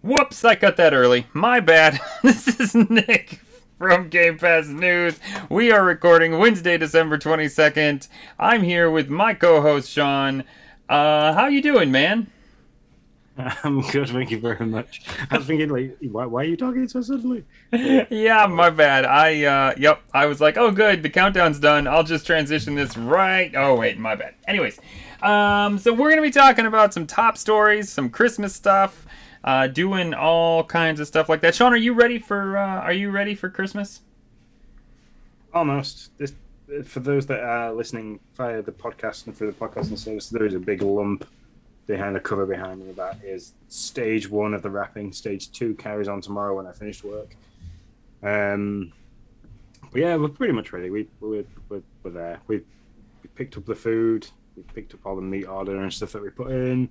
Whoops, I cut that early. My bad. this is Nick from Game Pass News. We are recording Wednesday, December 22nd. I'm here with my co-host Sean. Uh, how you doing, man? I'm good, thank you very much. I was thinking, like, why, why are you talking so suddenly? yeah, my bad. I uh, yep, I was like, oh, good, the countdown's done. I'll just transition this right. Oh wait, my bad. Anyways, um, so we're gonna be talking about some top stories, some Christmas stuff uh, doing all kinds of stuff like that. Sean, are you ready for uh, Are you ready for Christmas? Almost. This, for those that are listening via the podcast and through the podcasting service, there is a big lump behind the cover behind me. That is stage one of the wrapping. Stage two carries on tomorrow when I finish work. Um, but yeah, we're pretty much ready. We we're, we're, we're there. We we picked up the food. We picked up all the meat order and stuff that we put in.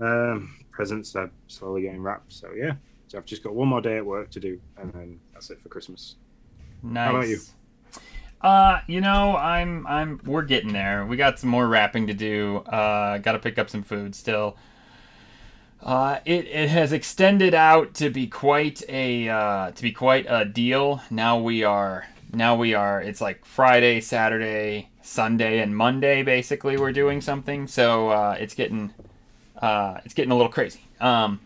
Um, presents are slowly getting wrapped. So yeah, so I've just got one more day at work to do, and then that's it for Christmas. Nice. How about you? Uh, you know, I'm I'm we're getting there. We got some more wrapping to do. Uh, got to pick up some food still. Uh, it, it has extended out to be quite a uh, to be quite a deal. Now we are now we are. It's like Friday, Saturday, Sunday, and Monday. Basically, we're doing something. So uh, it's getting uh, it's getting a little crazy. Um,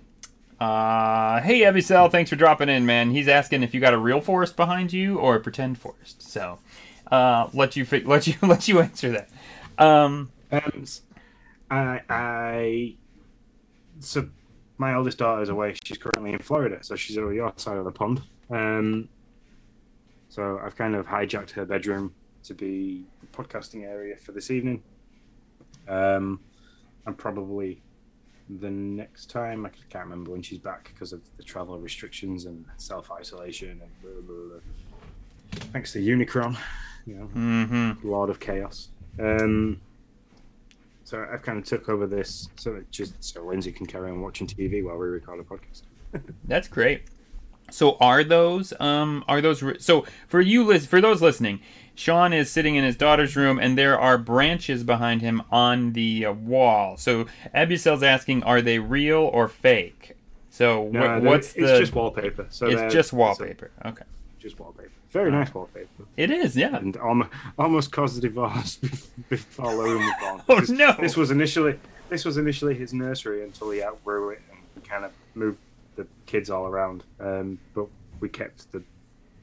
uh, hey Ebicel, thanks for dropping in, man. He's asking if you got a real forest behind you or a pretend forest. So, uh, let you let you let you answer that. Um, Um, I, I, so my daughter is away. She's currently in Florida, so she's over your side of the pond. Um, so I've kind of hijacked her bedroom to be the podcasting area for this evening. Um, and probably the next time I can't remember when she's back because of the travel restrictions and self isolation and blah, blah, blah. thanks to Unicron, you know, mhm. Lord of Chaos. Um, so I've kind of took over this so that just so Lindsay can carry on watching TV while we record a podcast. That's great. So are those um are those re- so for you for those listening, Sean is sitting in his daughter's room and there are branches behind him on the uh, wall. So Abusel's asking, are they real or fake? So wh- No, what's it's the? just wallpaper. So it's just so wallpaper. Okay, just wallpaper. Very nice wallpaper. it is. Yeah. and almost, almost caused a divorce before Logan was born. Oh, this, no. This was initially this was initially his nursery until he outgrew it and we kind of moved the kids all around. Um, but we kept the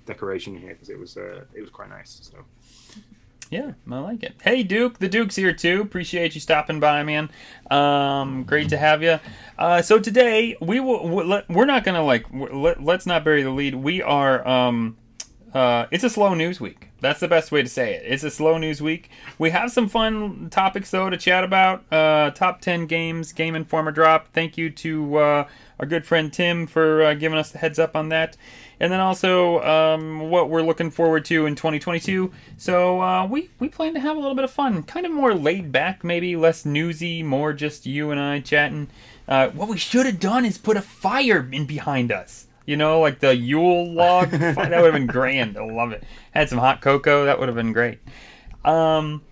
decoration here because it was uh, it was quite nice. So Yeah, I like it. Hey, Duke. The Duke's here too. Appreciate you stopping by, man. Um, great to have you. Uh, so today we will. We're not gonna like. Let, let's not bury the lead. We are. Um, uh, it's a slow news week. That's the best way to say it. It's a slow news week. We have some fun topics though to chat about. Uh, top ten games, Game Informer drop. Thank you to uh, our good friend Tim for uh, giving us the heads up on that. And then also um, what we're looking forward to in 2022. So uh, we we plan to have a little bit of fun, kind of more laid back, maybe less newsy, more just you and I chatting. Uh, what we should have done is put a fire in behind us. You know, like the Yule log. that would have been grand. I love it. Had some hot cocoa. That would have been great. Um,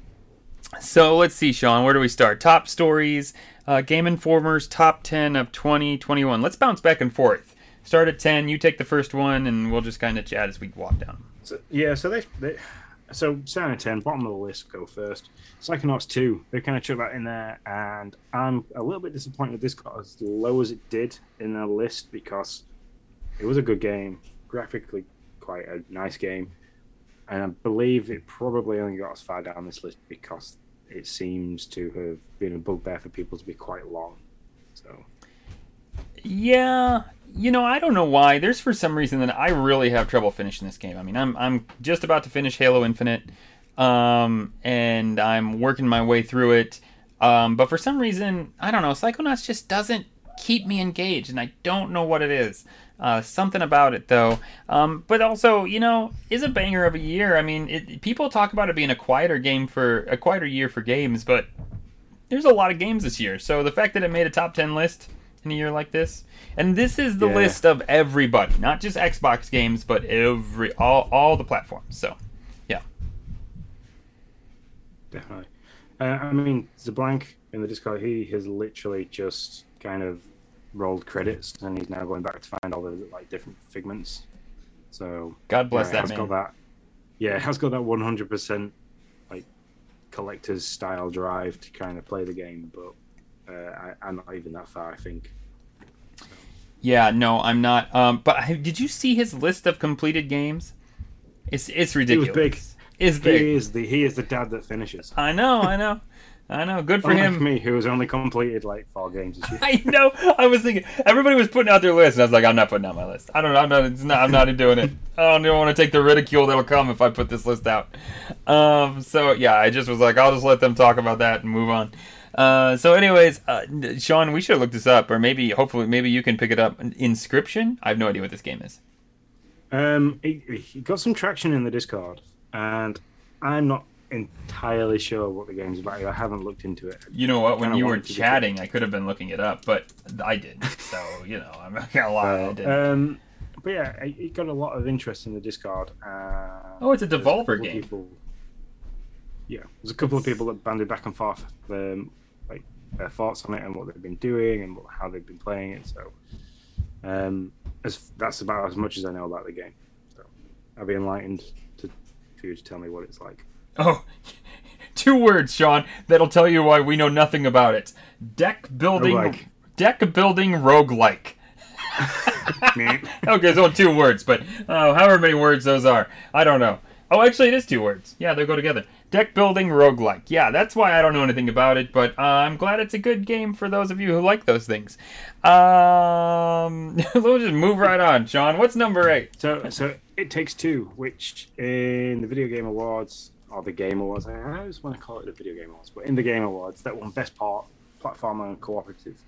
so let's see, Sean. Where do we start? Top stories. Uh, Game Informer's top 10 of 2021. Let's bounce back and forth. Start at 10. You take the first one, and we'll just kind of chat as we walk down. So, yeah, so they, they so seven and ten, bottom of the list go first. Psychonauts two, they kind of chuck that in there, and I'm a little bit disappointed this got as low as it did in the list because it was a good game, graphically quite a nice game, and I believe it probably only got as far down this list because it seems to have been a bugbear for people to be quite long. So Yeah, you know, I don't know why. There's for some reason that I really have trouble finishing this game. I mean, I'm I'm just about to finish Halo Infinite, um, and I'm working my way through it. Um, but for some reason, I don't know. Psychonauts just doesn't keep me engaged, and I don't know what it is. Uh, something about it though. Um, but also, you know, is a banger of a year. I mean, it, people talk about it being a quieter game for a quieter year for games, but there's a lot of games this year. So the fact that it made a top ten list in a year like this. And this is the Yeah. list of everybody, not just Xbox games, but every all all the platforms. So, yeah. Definitely. Uh, I mean, Zablank in the Discord, he has literally just kind of rolled credits, and he's now going back to find all the like different figments. So God bless yeah, that has man. got that. Yeah, it has got that one hundred percent like collector's style drive to kind of play the game, but uh, I, I'm not even that far. I think. Yeah, no, I'm not. Um, but I, did you see his list of completed games? It's it's ridiculous. big. It's big. He is the he is the dad that finishes. I know, I know, I know. Good for Unlike him. me, who has only completed like four games this year. I know. I was thinking everybody was putting out their list, and I was like, I'm not putting out my list. I don't know. I'm not. It's not. I'm not doing it. I don't even want to take the ridicule that'll come if I put this list out. Um. So yeah, I just was like, I'll just let them talk about that and move on. Uh, so, anyways, uh, Sean, we should look this up, or maybe, hopefully, maybe you can pick it up. Inscryption. I have no idea what this game is. Um, he, he got some traction in the Discord, and I'm not entirely sure what the game's about. I haven't looked into it. You know what? When you were wanted to get chatting, I could have been looking it up, but I didn't. So you know, I'm not gonna lie, I didn't. um, but yeah, it got a lot of interest in the Discord. Uh, Oh, it's a Devolver of game. People, yeah, there's a couple of people that banded back and forth, um, like their thoughts on it and what they've been doing and what, how they've been playing it. So, um, as that's about as much as I know about the game. So, I'll be enlightened to for you to tell me what it's like. Oh, two words, Sean, that'll tell you why we know nothing about it. Deck building, Roguelike. deck building roguelike. Meh. okay, it's only two words, but uh, however many words those are, I don't know. Oh, actually, it is two words. Yeah, they go together. Deck building roguelike. Yeah, that's why I don't know anything about it, but uh, I'm glad it's a good game for those of you who like those things. Um, we'll just move right on, Sean. What's number eight? So, so it takes two, which in the video game awards or the game awards, I always want to call it the video game awards, but in the game awards, that won best part, platformer and cooperative.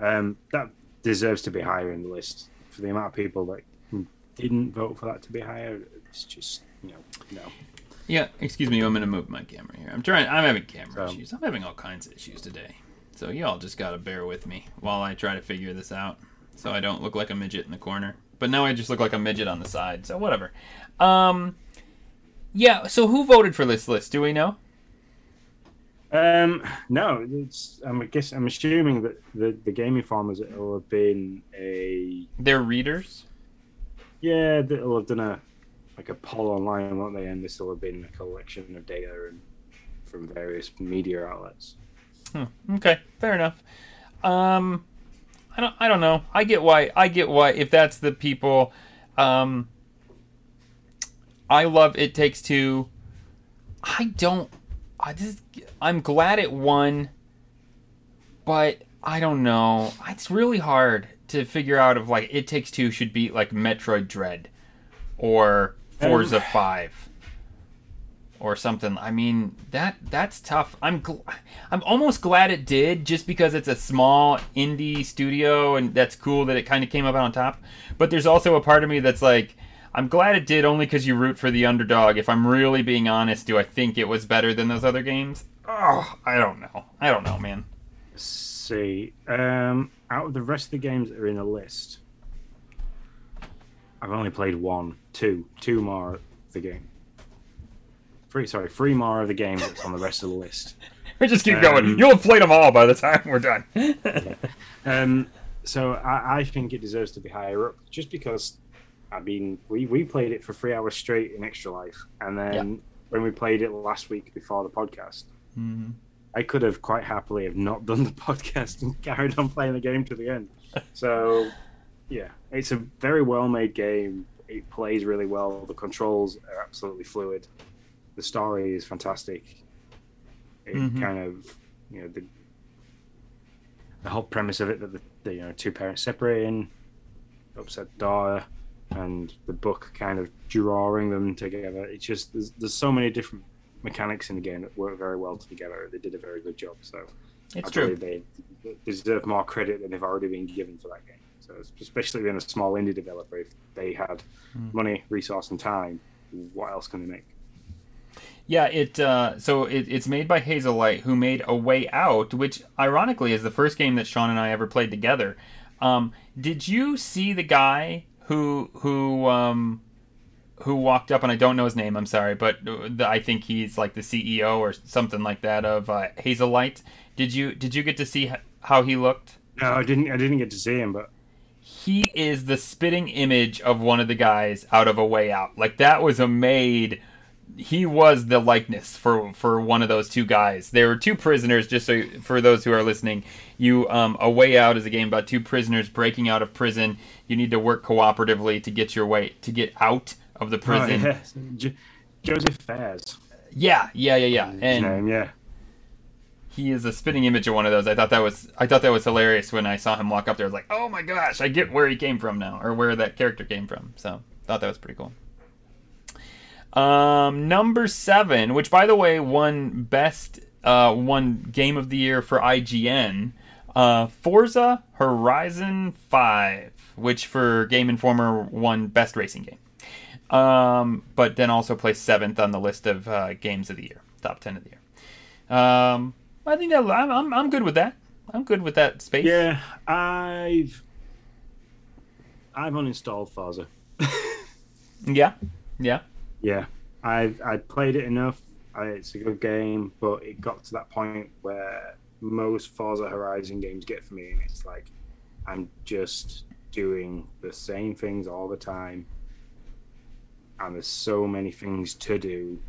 Um, that deserves to be higher in the list for the amount of people that didn't vote for that to be higher. It's just you know no. Yeah, excuse me. I'm gonna move my camera here. I'm trying. I'm having camera So- issues. I'm having all kinds of issues today. So y'all just gotta bear with me while I try to figure this out, so I don't look like a midget in the corner. But now I just look like a midget on the side. So whatever. Um, yeah. So who voted for this list? Do we know? Um, no, it's, I'm, I guess I'm assuming that the, the game informers will have been a They're readers. Yeah, they'll have done a like a poll online, won't they? And this will have been a collection of data and from various media outlets. Hmm, okay, fair enough. Um, I don't. I don't know. I get why. I get why. If that's the people, um, I love It Takes Two. I don't. I just. I'm glad it won, but I don't know. It's really hard to figure out if like It Takes Two should be like Metroid Dread, or Forza Five or something. I mean, that that's tough. I'm gl- I'm almost glad it did just because it's a small indie studio and that's cool that it kind of came up on top. But there's also a part of me that's like I'm glad it did only cuz you root for the underdog. If I'm really being honest, do I think it was better than those other games? Oh, I don't know. I don't know, man. Let's see, um, out of the rest of the games that are in the list, I've only played one, two, two more of the game. Three, sorry, three more of the game that's on the rest of the list. We just keep Um, going. You'll have played them all by the time we're done. Um, so I, I think it deserves to be higher up, just because. I mean, we, we played it for three hours straight in Extra Life, and then when we played it last week before the podcast, Mhm. I could have quite happily have not done the podcast and carried on playing the game to the end. So, yeah, it's a very well made game. It plays really well. The controls are absolutely fluid. The story is fantastic. It Mhm. kind of, you know, the the whole premise of it that the, the you know two parents separating, upset daughter, and the book kind of drawing them together. It's just there's, there's so many different mechanics in the game that work very well together. They did a very good job. So It's I true. believe they they deserve more credit than they've already been given for that game. So especially being a small indie developer, if they had Hmm. money, resource, and time, what else can they make? Yeah, it uh, so it, it's made by Hazelight, who made A Way Out, which ironically is the first game that Sean and I ever played together. Um, did you see the guy who who um, who walked up and I don't know his name. I'm sorry, but the, I think he's like the CEO or something like that of uh, Hazelight. Did you did you get to see how he looked? No, I didn't. I didn't get to see him, but he is the spitting image of one of the guys out of A Way Out. Like that was a made he was the likeness for for one of those two guys. There were two prisoners. Just so for those who are listening, you um, a way out is a game about two prisoners breaking out of prison. You need to work cooperatively to get your way to get out of the prison. Oh, yeah. Joseph Fares. Yeah, yeah, yeah, yeah. And name, yeah. he is a spitting image of one of those. I thought that was I thought that was hilarious when I saw him walk up there. I was like, oh my gosh, I get where he came from now, or where that character came from. So thought that was pretty cool. Um, number seven, which by the way won best uh, one game of the year for IGN, uh, Forza Horizon Five, which for Game Informer won best racing game. Um, but then also placed seventh on the list of uh, games of the year, top ten of the year. Um, I think that I'm, I'm I'm good with that. I'm good with that space. Yeah, I've I've uninstalled Forza. yeah, yeah. Yeah, I've I played it enough. I, it's a good game, but it got to that point where most Forza Horizon games get for me, and it's like I'm just doing the same things all the time, and there's so many things to do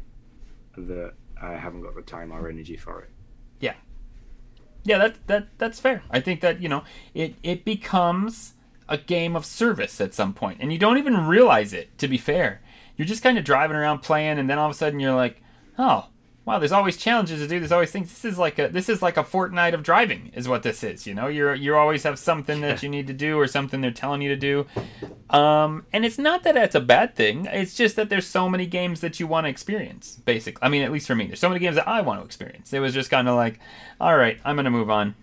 that I haven't got the time or energy for it. Yeah. Yeah, that that that's fair. I think that, you know, it it becomes a game of service at some point and you don't even realize it to be fair. You're just kind of driving around playing and then all of a sudden you're like, "Oh, wow, there's always challenges to do. There's always things. This is like a this is like a Fortnite of driving is what this is, you know? You're you always have something that you need to do or something they're telling you to do. Um, and it's not that that's a bad thing. It's just that there's so many games that you want to experience. Basically, I mean, at least for me, there's so many games that I want to experience. It was just kind of like, all right, I'm gonna move on.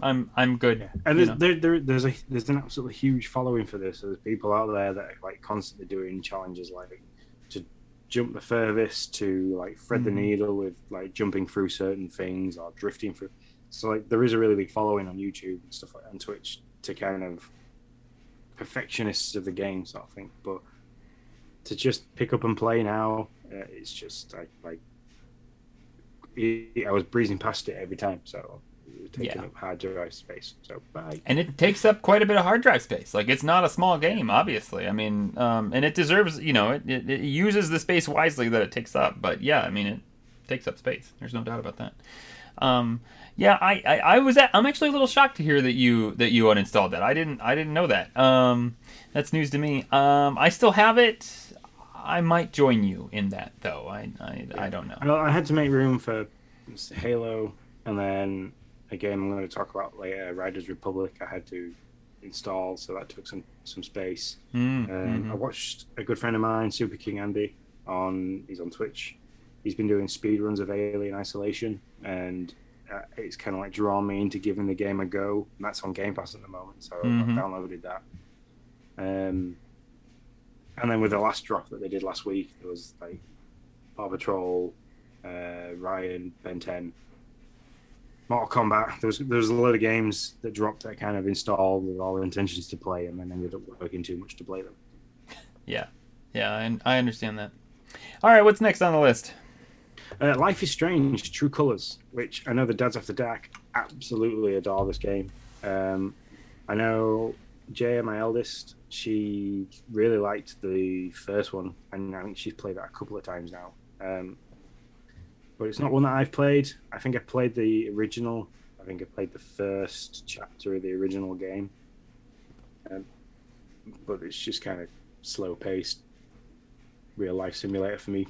I'm I'm good. Yeah. And there's there, there there's a there's an absolutely huge following for this. There's people out there that are like constantly doing challenges like jump the furthest, to like thread the Mhm. needle with like jumping through certain things or drifting through. So like there is a really big following on YouTube and stuff like that, and Twitch to kind of perfectionists of the game sort of thing. But to just pick up and play now, uh, it's just like like I was breezing past it every time, so taking Yeah. up hard drive space. So bye. and it takes up quite a bit of hard drive space. Like it's not a small game, obviously. I mean, um, and it deserves, you know, it, it, it uses the space wisely that it takes up. But yeah, I mean, it takes up space. There's no doubt about that. Um, yeah, I, I, I was at, I'm actually a little shocked to hear that you that you uninstalled that. I didn't I didn't know that. Um, that's news to me. Um, I still have it. I might join you in that though. I I, I don't know. I had to make room for Halo, and then a game I'm going to talk about later, Riders Republic. I had to install, so that took some some space. Mm, Um, mhm. I watched a good friend of mine, Super King Andy, on he's on Twitch. He's been doing speed runs of Alien Isolation, and uh, it's kind of like drawn me into giving the game a go. And that's on Game Pass at the moment, so Mhm. I've downloaded that. Um, and then with the last drop that they did last week, there was like Paw Patrol, uh, Ryan, Ben 10, Mortal Kombat. There was there was a lot of games that dropped that kind of installed with all intentions to play, and then ended up working too much to play them. Yeah, yeah, and I understand that. All right, what's next on the list? Uh, Life is Strange, True Colors, which I know the dads after dark absolutely adore this game. Um, I know Jay, my eldest, she really liked the first one, and I think she's played that a couple of times now. Um, but it's not one that I've played. I think I played the original. I think I played the first chapter of the original game. Um, but it's just kind of slow paced, real life simulator for me.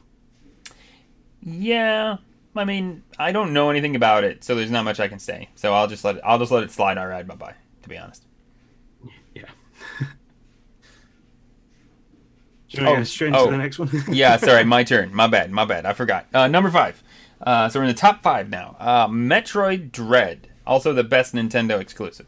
Yeah, I mean, I don't know anything about it, so there's not much I can say. So I'll just let it, I'll just let it slide. I ride bye bye. To be honest. Yeah. Should I Oh, go straight oh. to the next one? Yeah, sorry, my turn. My bad. My bad. I forgot. Uh, number five. Uh, so we're in the top five now. Uh, Metroid Dread, also the best Nintendo exclusive.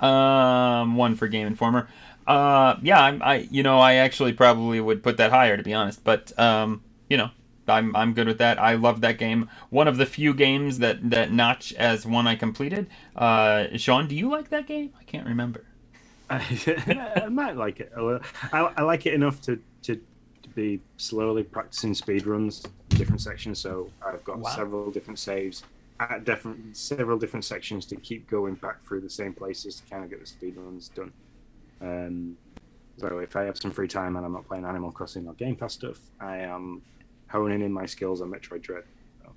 Um, one for Game Informer. Uh, yeah, I, I, you know, I actually probably would put that higher to be honest, but um, you know, I'm I'm good with that. I love that game. One of the few games that that notch as one I completed. Uh, Sean, do you like that game? I can't remember. I, might like it. I, I like it enough to, to be slowly practicing speed runs in different sections. So I've got wow. several different saves at different several different sections to keep going back through the same places to kind of get the speed runs done. Um, so if I have some free time and I'm not playing Animal Crossing or Game Pass stuff, I am honing in my skills on Metroid Dread. So.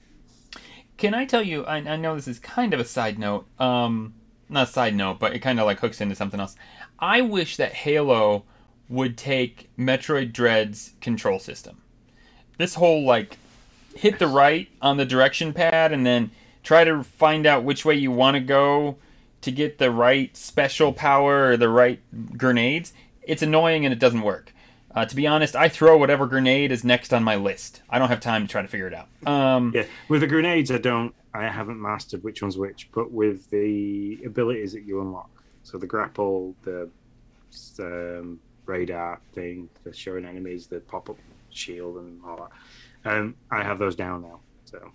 Can I tell you? I, I, know this is kind of a side note. Um, not a side note, but it kind of like hooks into something else. I wish that Halo would take Metroid Dread's control system. This whole like hit the right on the direction pad and then try to find out which way you want to go to get the right special power or the right grenades. It's annoying and it doesn't work. Uh, to be honest, I throw whatever grenade is next on my list. I don't have time to try to figure it out. Um, yeah, with the grenades, I don't. I haven't mastered which one's which, but with the abilities that you unlock, so the grapple, the um, radar thing, the showing enemies, the pop up shield, and all that, um, I have those down now. So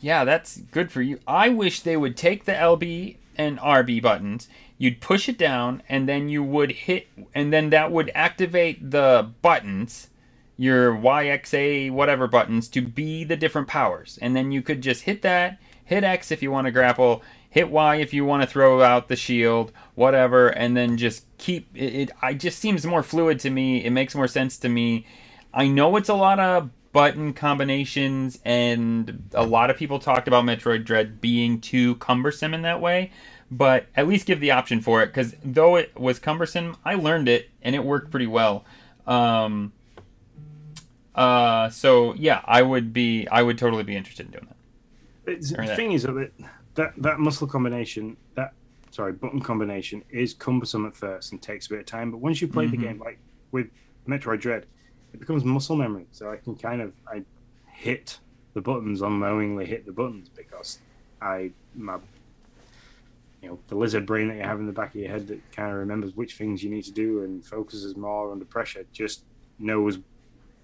yeah, that's good for you. I wish they would take the LB and RB buttons, you'd push it down, and then you would hit, and then that would activate the buttons, your YXA whatever buttons, to be the different powers. And then you could just hit that, hit X if you want to grapple, hit Y if you want to throw out the shield, whatever, and then just keep it. It, it just seems more fluid to me. It makes more sense to me. I know it's a lot of button combinations, and a lot of people talked about Metroid Dread being too cumbersome in that way. But at least give the option for it, because though it was cumbersome, I learned it and it worked pretty well. Um, uh, so yeah, I would be, I would totally be interested in doing that. It's, the thing is that that that muscle combination, that sorry, button combination is cumbersome at first and takes a bit of time. But once you play mm-hmm. the game, like with Metroid Dread, it becomes muscle memory. So I can kind of I hit the buttons unknowingly hit the buttons because I my you know the lizard brain that you have in the back of your head that kind of remembers which things you need to do and focuses more under pressure just knows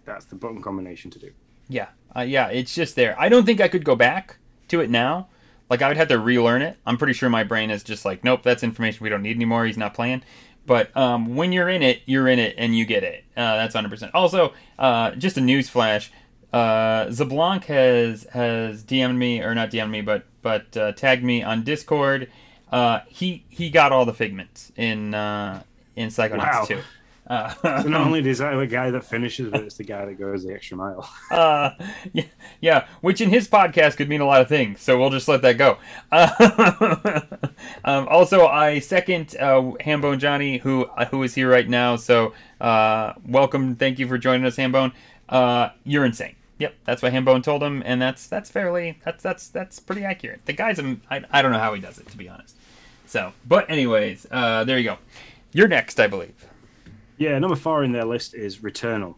that's the button combination to do. Yeah, uh, yeah, it's just there. I don't think I could go back to it now. Like I would have to relearn it. I'm pretty sure my brain is just like, nope, that's information we don't need anymore. He's not playing. But um, when you're in it, you're in it and you get it. Uh, that's 100%. Also, uh, just a news flash. Uh, Zablanc has has DM'd me or not DM'd me, but but uh, tagged me on Discord. Uh, he he got all the figments in uh, in Psychonauts wow. 2. Uh, so not only is that a guy that finishes, but it's the guy that goes the extra mile. uh, yeah, yeah, which in his podcast could mean a lot of things. So we'll just let that go. Uh, um, also, I second uh, Hambone Johnny, who uh, who is here right now. So uh, welcome, thank you for joining us, Hambone. Uh, you're insane. Yep, that's what Hambone told him, and that's that's fairly that's that's that's pretty accurate. The guy's I I don't know how he does it to be honest. So, but anyways, uh, there you go. You're next, I believe. Yeah, number four in their list is Returnal.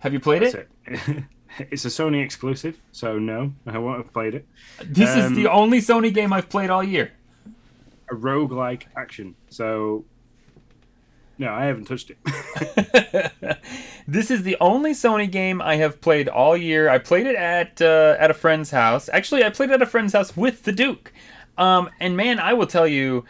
Have you played That's it? it. it's a Sony exclusive, so no, I won't have played it. This um, is the um, only Sony game I've played all year. A rogue-like action. So no, I haven't touched it. this is the only Sony game I have played all year. I played it at uh, at a friend's house. Actually, I played it at a friend's house with the Duke. Um, and man, I will tell you,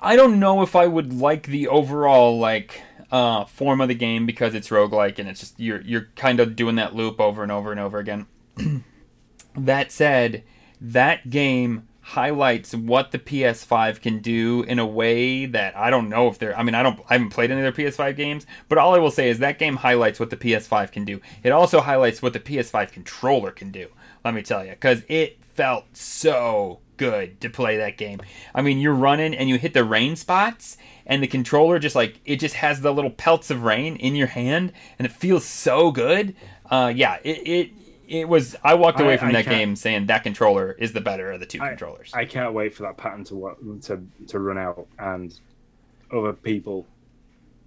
I don't know if I would like the overall like uh, form of the game because it's roguelike and it's just you're you're kind of doing that loop over and over and over again. that said, that game highlights what the PS5 can do in a way that I don't know if they're I mean I don't I haven't played any of their PS5 games, but all I will say is that game highlights what the PS5 can do. It also highlights what the PS5 controller can do. Let me tell you cuz it felt so good to play that game. I mean, you're running and you hit the rain spots, and the controller just like it just has the little pelts of rain in your hand, and it feels so good. Uh, yeah, it, it it was. I walked away I, from I that game saying that controller is the better of the two I, controllers. I can't wait for that pattern to to to run out and other people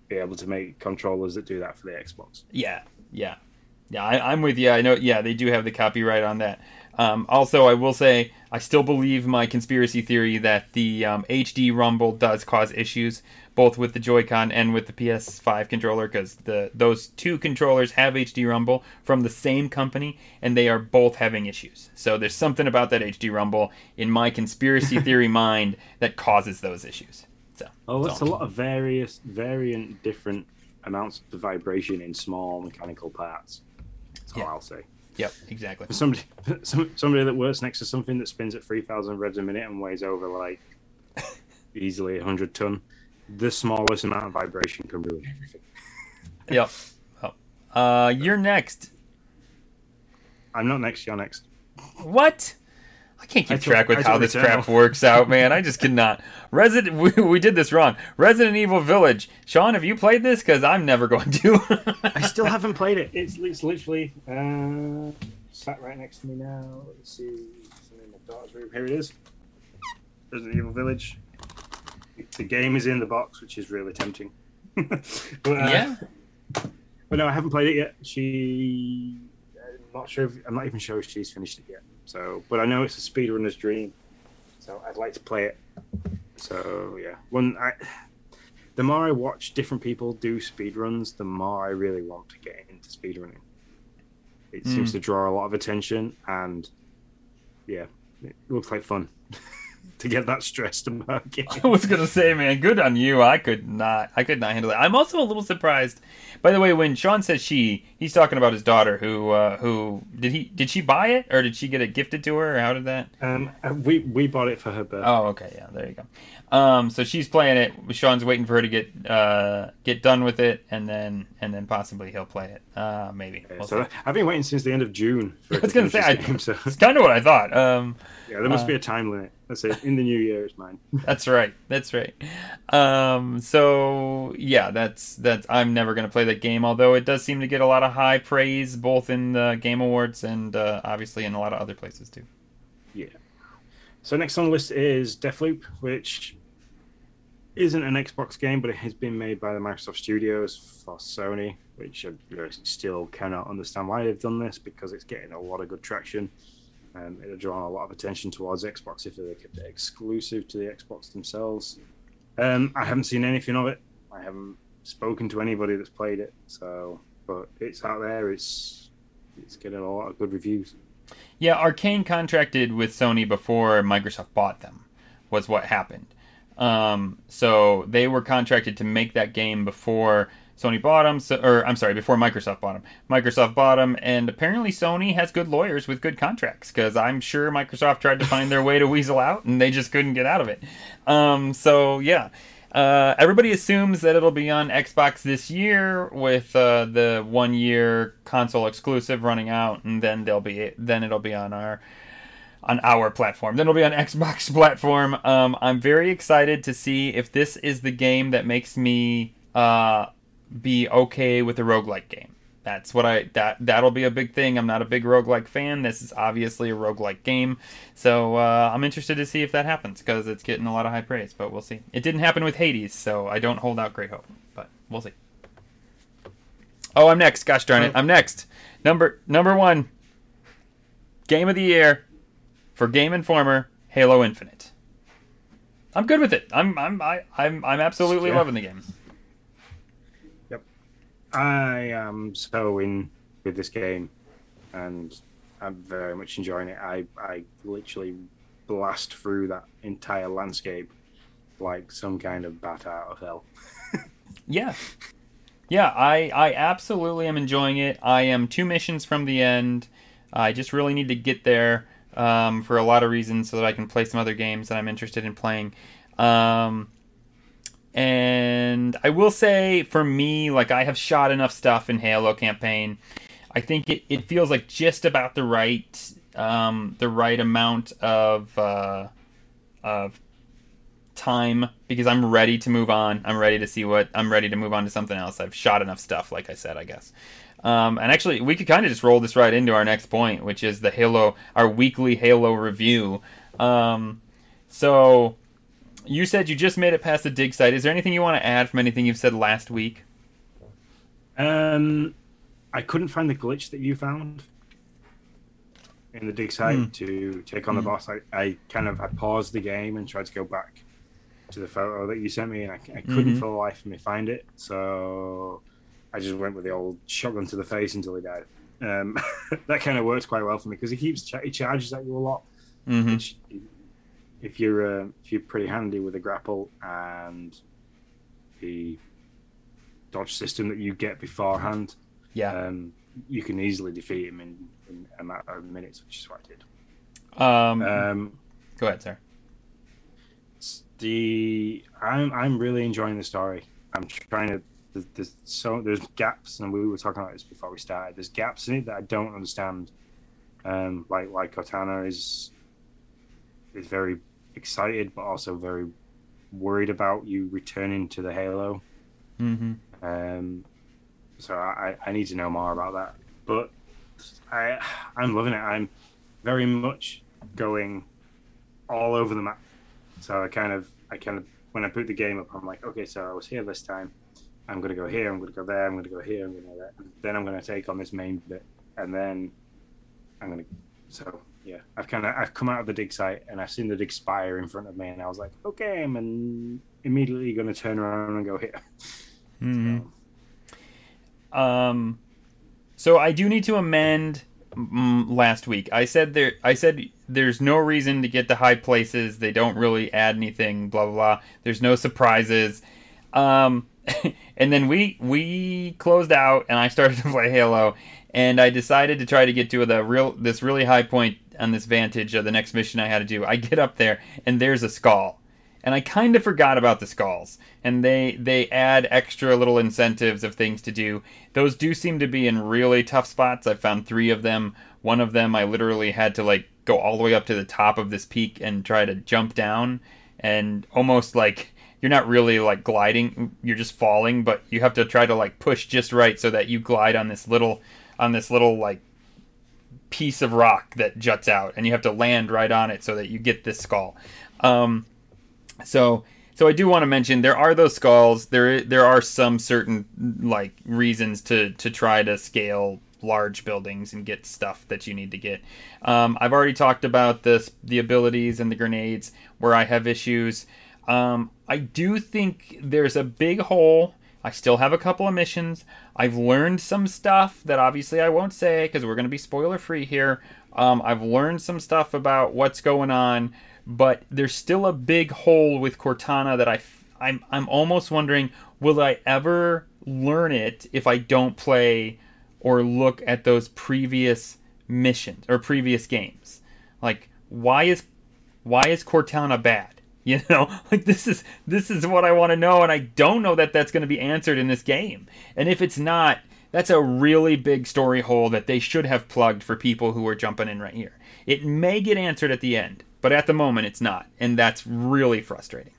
be able to make controllers that do that for the Xbox. Yeah, yeah, Yeah, I, I'm with you. I know. Yeah, they do have the copyright on that. Um, also, I will say I still believe my conspiracy theory that the um, HD Rumble does cause issues both with the Joy-Con and with the PS5 controller because the those two controllers have HD Rumble from the same company and they are both having issues. So there's something about that HD Rumble in my conspiracy theory mind that causes those issues. So oh, that's a lot of various variant different amounts of vibration in small mechanical parts. That's all yeah. I'll say. Yep, exactly. Somebody, somebody that works next to something that spins at 3,000 revs a minute and weighs over like easily 100 ton, the smallest amount of vibration can ruin everything. yep. Oh. Uh, you're next. I'm not next. You're next. What? I can't keep I track with how this crap works out, man. I just cannot. Resident, we, we, did this wrong. Resident Evil Village. Sean, have you played this? Because I'm never going to. I still haven't played it. It's, it's literally uh, sat right next to me now. Let's see. It's in my daughter's room. Here it is. Resident Evil Village. The game is in the box, which is really tempting. but, uh, yeah. But no, I haven't played it yet. She. I'm not sure. If, I'm not even sure if she's finished it yet. So, but I know it's a speedrunner's dream, so I'd like to play it. So yeah, when I, the more I watch different people do speedruns, the more I really want to get into speedrunning. It mm. seems to draw a lot of attention, and yeah, it looks like fun. to get that stressed about it. I was gonna say, man, good on you. I could not. I could not handle it. I'm also a little surprised. By the way, when Sean says she, he's talking about his daughter. Who, uh, who did he? Did she buy it, or did she get it gifted to her, or how did that? Um, uh, we we bought it for her birthday. Oh, okay, yeah, there you go. Um, so she's playing it. Sean's waiting for her to get uh get done with it, and then and then possibly he'll play it. Uh, maybe. We'll so I've been waiting since the end of June. For I was gonna say, I, game, so. it's kind of what I thought. Um, yeah, there must uh, be a time limit. That's it. In the new year is mine. that's right. That's right. Um, so yeah, that's that's. I'm never gonna play that game, although it does seem to get a lot of high praise, both in the Game Awards and uh, obviously in a lot of other places too. Yeah. So next on the list is Deathloop, which isn't an Xbox game, but it has been made by the Microsoft Studios for Sony, which I still cannot understand why they've done this because it's getting a lot of good traction. Um, it'll draw a lot of attention towards Xbox if they kept it exclusive to the Xbox themselves. Um, I haven't seen anything of it. I haven't spoken to anybody that's played it. So, but it's out there. It's it's getting a lot of good reviews. Yeah, Arkane contracted with Sony before Microsoft bought them. Was what happened. Um, so they were contracted to make that game before Sony bought them, so, or I'm sorry, before Microsoft bought them. Microsoft bought them, and apparently Sony has good lawyers with good contracts because I'm sure Microsoft tried to find their way to weasel out, and they just couldn't get out of it. Um, so yeah, uh, everybody assumes that it'll be on Xbox this year with uh, the one year console exclusive running out, and then they'll be then it'll be on our on our platform. Then it'll be on Xbox platform. Um, I'm very excited to see if this is the game that makes me uh, be okay with a roguelike game. That's what I that that'll be a big thing. I'm not a big roguelike fan. This is obviously a roguelike game. So uh, I'm interested to see if that happens because it's getting a lot of high praise, but we'll see. It didn't happen with Hades, so I don't hold out great hope, but we'll see. Oh, I'm next. Gosh darn it. I'm next. Number number 1. Game of the year for Game Informer Halo Infinite. I'm good with it. I'm I'm I, I'm I'm absolutely yeah. loving the game. I am so in with this game, and I'm very much enjoying it. I I literally blast through that entire landscape like some kind of bat out of hell. yeah. Yeah, I, I absolutely am enjoying it. I am two missions from the end. I just really need to get there um, for a lot of reasons so that I can play some other games that I'm interested in playing. Um, and I will say, for me, like I have shot enough stuff in Halo campaign. I think it, it feels like just about the right um, the right amount of uh, of time because I'm ready to move on. I'm ready to see what I'm ready to move on to something else. I've shot enough stuff, like I said, I guess. Um, and actually, we could kind of just roll this right into our next point, which is the Halo, our weekly Halo review. Um, so you said you just made it past the dig site. Is there anything you want to add from anything you've said last week? Um, I couldn't find the glitch that you found in the dig site Hmm. to take on the Hmm. boss. I, I kind of I paused the game and tried to go back to the photo that you sent me, and I, I couldn't Mhm. for the life of me find it. So I just went with the old shotgun to the face until he died. Um, that kind of works quite well for me because he keeps cha- he charges at you a lot. hmm Which, if you're uh, if you're pretty handy with a grapple and the dodge system that you get beforehand, Yeah. um, you can easily defeat him in, in a matter of minutes, which is what I did. Um, Um, go ahead, sir. the I'm I'm really enjoying the story. I'm trying to. There's, there's so there's gaps, and we were talking about this before we started. There's gaps in it that I don't understand. Um, like like Cortana is is very excited, but also very worried about you returning to the Halo. hmm Um, so I, I need to know more about that. But I I'm loving it. I'm very much going all over the map. So I kind of I kind of when I put the game up, I'm like, okay, so I was here this time. I'm gonna go here. I'm gonna go there. I'm gonna go here. I'm gonna go there. Then I'm gonna take on this main bit, and then I'm gonna. So yeah, I've kind of I've come out of the dig site and I've seen the dig spire in front of me, and I was like, okay, I'm in, immediately gonna turn around and go here. hmm So, Um, so I do need to amend mm, last week. I said there. I said there's no reason to get to high places. They don't really add anything. Blah blah blah. There's no surprises. Um, and then we we closed out, and I started to play Halo, and I decided to try to get to the real this really high point on this vantage of the next mission I had to do. I get up there, and there's a skull and I kind of forgot about the skulls. And they they add extra little incentives of things to do. Those do seem to be in really tough spots. I found three of them. One of them I literally had to like go all the way up to the top of this peak and try to jump down, and almost like you're not really like gliding. You're just falling, but you have to try to like push just right so that you glide on this little on this little like piece of rock that juts out, and you have to land right on it so that you get this skull. Um, so so I do want to mention there are those skulls. There there are some certain like reasons to to try to scale large buildings and get stuff that you need to get. Um, I've already talked about this the abilities and the grenades where I have issues. Um, I do think there's a big hole. I still have a couple of missions. I've learned some stuff that obviously I won't say because we're going to be spoiler free here. Um, I've learned some stuff about what's going on but there's still a big hole with Cortana that I f- I'm I'm almost wondering will I ever learn it if I don't play or look at those previous missions or previous games. Like why is why is Cortana bad? You know, like this is this is what I want to know and I don't know that that's going to be answered in this game. And if it's not, that's a really big story hole that they should have plugged for people who are jumping in right here. It may get answered at the end, but at the moment it's not, and that's really frustrating.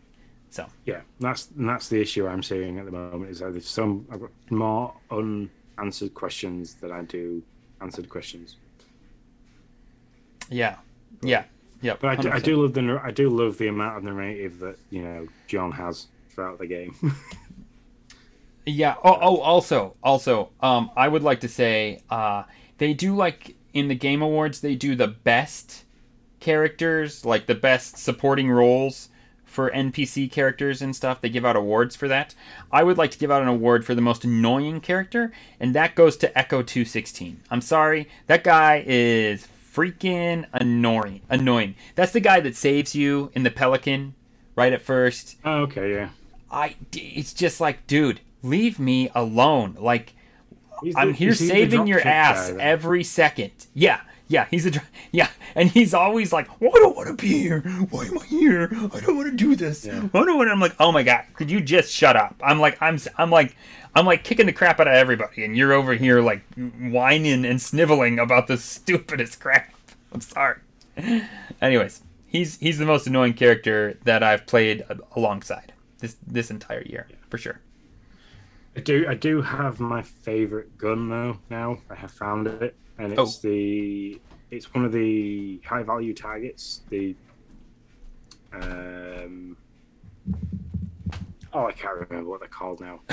So Yeah, that's and that's the issue I'm seeing at the moment. Is that there's some I've got more unanswered questions than I do answered questions. yeah, yeah, yeah. But I do, I do love the I do love the amount of narrative that you know John has throughout the game. Yeah. Oh, oh, also, also, um, I would like to say, uh, they do like in the Game Awards, they do the best characters, like the best supporting roles for NPC characters and stuff. They give out awards for that. I would like to give out an award for the most annoying character, and that goes to Echo Two Sixteen. I'm sorry, that guy is freaking annoying. Annoying. That's the guy that saves you in the Pelican right at first. oh, okay, yeah. I. It's just like, dude, leave me alone. Like. The- I'm here saving your ass guy every second. Yeah, yeah, he's a dr- yeah, and he's always like, "Oh, I don't want to be here. Why am I here? I don't want to do this. Yeah. I don't want." I'm like, "Oh my god, could you just shut up?" I'm like, I'm, s- I'm like, I'm like kicking the crap out of everybody, and you're over here like whining and sniveling about the stupidest crap. I'm sorry. Anyways, he's he's the most annoying character that I've played alongside this this entire year for sure. I do I do have my favorite gun though now. I have found it, and it's Oh. the it's one of the high value targets. The um oh I can't remember what they're called now.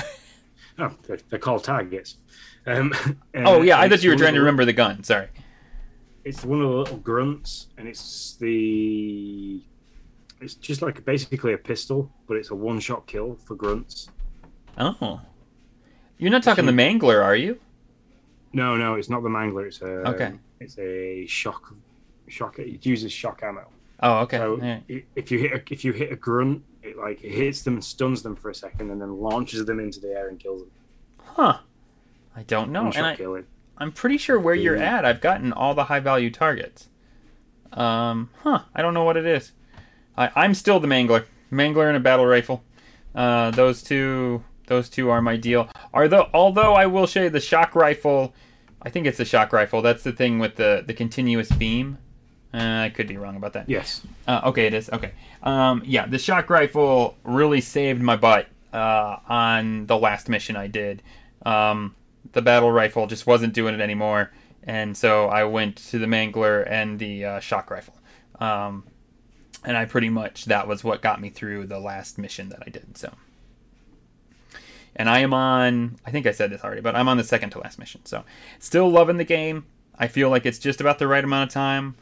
Oh, they're, they're called targets. Um, oh yeah, I thought you were trying to remember the gun. Sorry. It's one of the little grunts, and it's the. It's just like basically a pistol, but it's a one-shot kill for grunts. Oh, you're not talking the Mangler, are you? No, no, it's not the mangler. It's a. Okay. It's a shock. Shock. It uses shock ammo. Oh, okay. So i if you hit a, if you hit a grunt, it like it hits them and stuns them for a second, and then launches them into the air and kills them. Huh. I don't know, and I, killing. I'm pretty sure where you're at, I've gotten all the high value targets. Um, huh? I don't know what it is. I, I'm still the Mangler, Mangler and a battle rifle. Uh, those two, those two are my deal. Are the although I will say the shock rifle, I think it's the shock rifle. That's the thing with the the continuous beam. Uh, I could be wrong about that. Yes. Uh, okay, it is. Okay. Um, yeah, the shock rifle really saved my butt uh, on the last mission I did. Um, the battle rifle just wasn't doing it anymore, and so I went to the Mangler and the uh, shock rifle. Um, and I pretty much that was what got me through the last mission that I did. So, and I am on. I think I said this already, but I'm on the second to last mission. So, still loving the game. I feel like it's just about the right amount of time.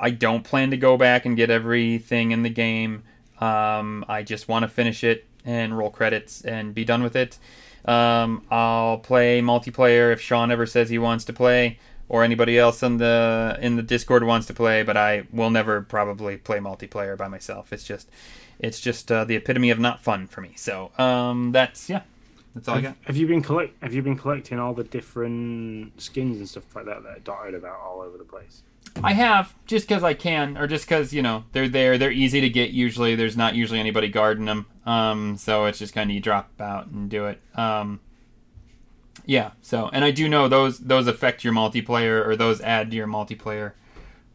I don't plan to go back and get everything in the game. Um, I just want to finish it and roll credits and be done with it. Um, I'll play multiplayer if Sean ever says he wants to play, or anybody else in the in the Discord wants to play. But I will never probably play multiplayer by myself. It's just it's just uh, the epitome of not fun for me. So um, that's yeah, that's all I got. Have, have you been collect? Have you been collecting all the different skins and stuff like that that are dotted about all over the place? I have just because I can, or just because you know they're there. They're easy to get. Usually, there's not usually anybody guarding them. Um, so it's just kind of you drop out and do it. Um, yeah. So, and I do know those those affect your multiplayer, or those add to your multiplayer,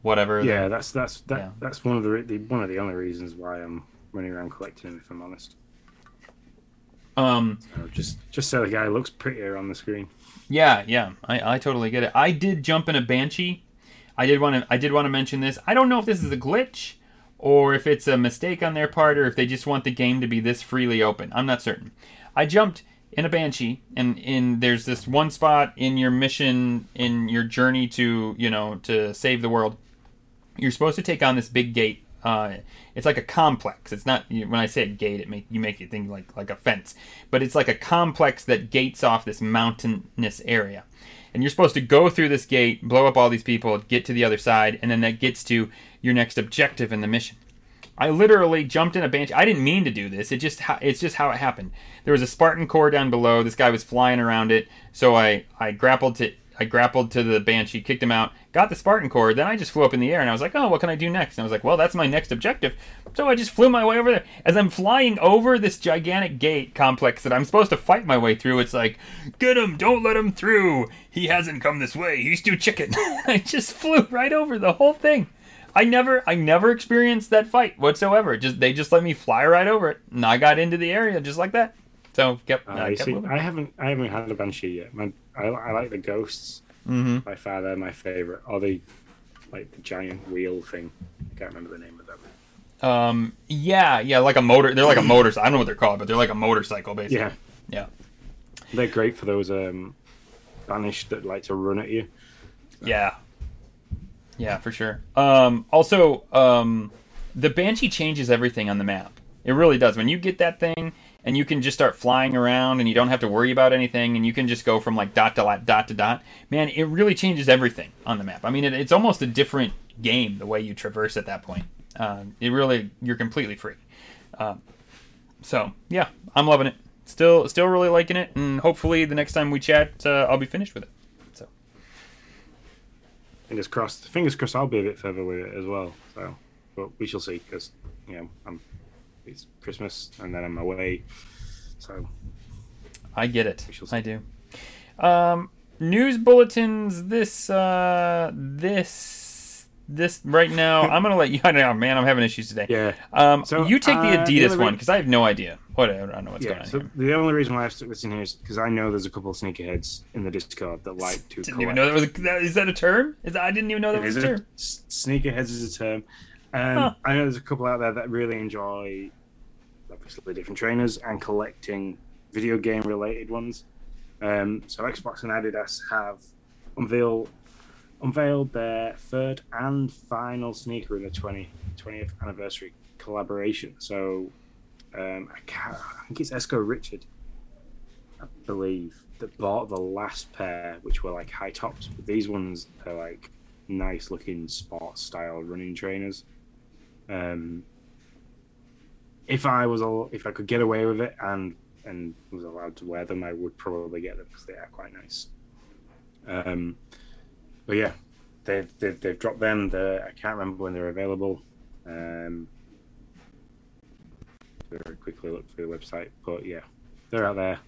whatever. Yeah, that's that's that, Yeah. that's one of the, the one of the only reasons why I'm running around collecting them. If I'm honest, Um. so just just so the guy looks prettier on the screen. Yeah. Yeah. I, I totally get it. I did jump in a banshee. I did want to. I did want to mention this. I don't know if this is a glitch, or if it's a mistake on their part, or if they just want the game to be this freely open. I'm not certain. I jumped in a banshee, and in there's this one spot in your mission, in your journey to you know to save the world. You're supposed to take on this big gate. Uh, it's like a complex. It's not you- when I say a gate, it make you make it think like like a fence, but it's like a complex that gates off this mountainous area and you're supposed to go through this gate, blow up all these people, get to the other side, and then that gets to your next objective in the mission. I literally jumped in a banshee. I didn't mean to do this. It just it's just how it happened. There was a Spartan core down below. This guy was flying around it, so I I grappled to I grappled to the banshee, kicked him out, got the Spartan core. Then I just flew up in the air, and I was like, oh, what can I do next? And I was like, well, that's my next objective. So I just flew my way over there. As I'm flying over this gigantic gate complex that I'm supposed to fight my way through, it's like, get him, don't let him through. He hasn't come this way. He's too chicken. I just flew right over the whole thing. I never, I never experienced that fight whatsoever. Just they just let me fly right over it, and I got into the area just like that. So kept, Uh, I kept see. I haven't I haven't had a banshee yet. My, I, I like the ghosts hmm by far. They're my favorite. Or the like the giant wheel thing. I can't remember the name of them. Um, yeah, yeah, like a motor. They're like a motorcycle. I don't know what they're called, but they're like a motorcycle, basically. Yeah, Yeah. they're great for those um banished that like to run at you. Yeah. Yeah, for sure. Um, also, um, the Banshee changes everything on the map. It really does. When you get that thing and you can just start flying around and you don't have to worry about anything and you can just go from like dot to dot, dot to dot, man, it really changes everything on the map. I mean, it, it's almost a different game the way you traverse at that point. Uh, it really, you're completely free. Um, so yeah, I'm loving it. Still, still really liking it, and hopefully the next time we chat, uh, I'll be finished with it. So Fingers crossed. Fingers crossed. I'll be a bit further with it as well. So, but we shall see because you know I'm it's Christmas and then I'm away. So I get it. We shall see. I do. Um, news bulletins. This, uh, this, this right now. I'm gonna let you. I don't know, man. I'm having issues today. yeah, Um, So, you take the uh, the Adidas other one because I have no idea. What I don't know what's going yeah. on So here. the only reason why I've stuck this in here is because I know there's a couple of sneakerheads in the Discord that like to. Didn't even know that was. A, that, is that a term? Is that, I didn't even know that It was a a- term. s- Sneakerheads is a term. Um, I know there's a couple out there that really enjoy obviously different trainers and collecting video game related ones. Um, so Xbox and Adidas have unveiled unveiled their third and final sneaker in the 20, 20th anniversary collaboration. So um, I, can't, I think it's Esco Richard, I believe, that bought the last pair, which were like high tops. But these ones are like nice looking sports style running trainers. Um, if I was all, if I could get away with it and and was allowed to wear them, I would probably get them because they are quite nice. Um, but yeah, they've they've, they've dropped them. The, I can't remember when they're available. Um, very quickly look through the website, but yeah, they're out there.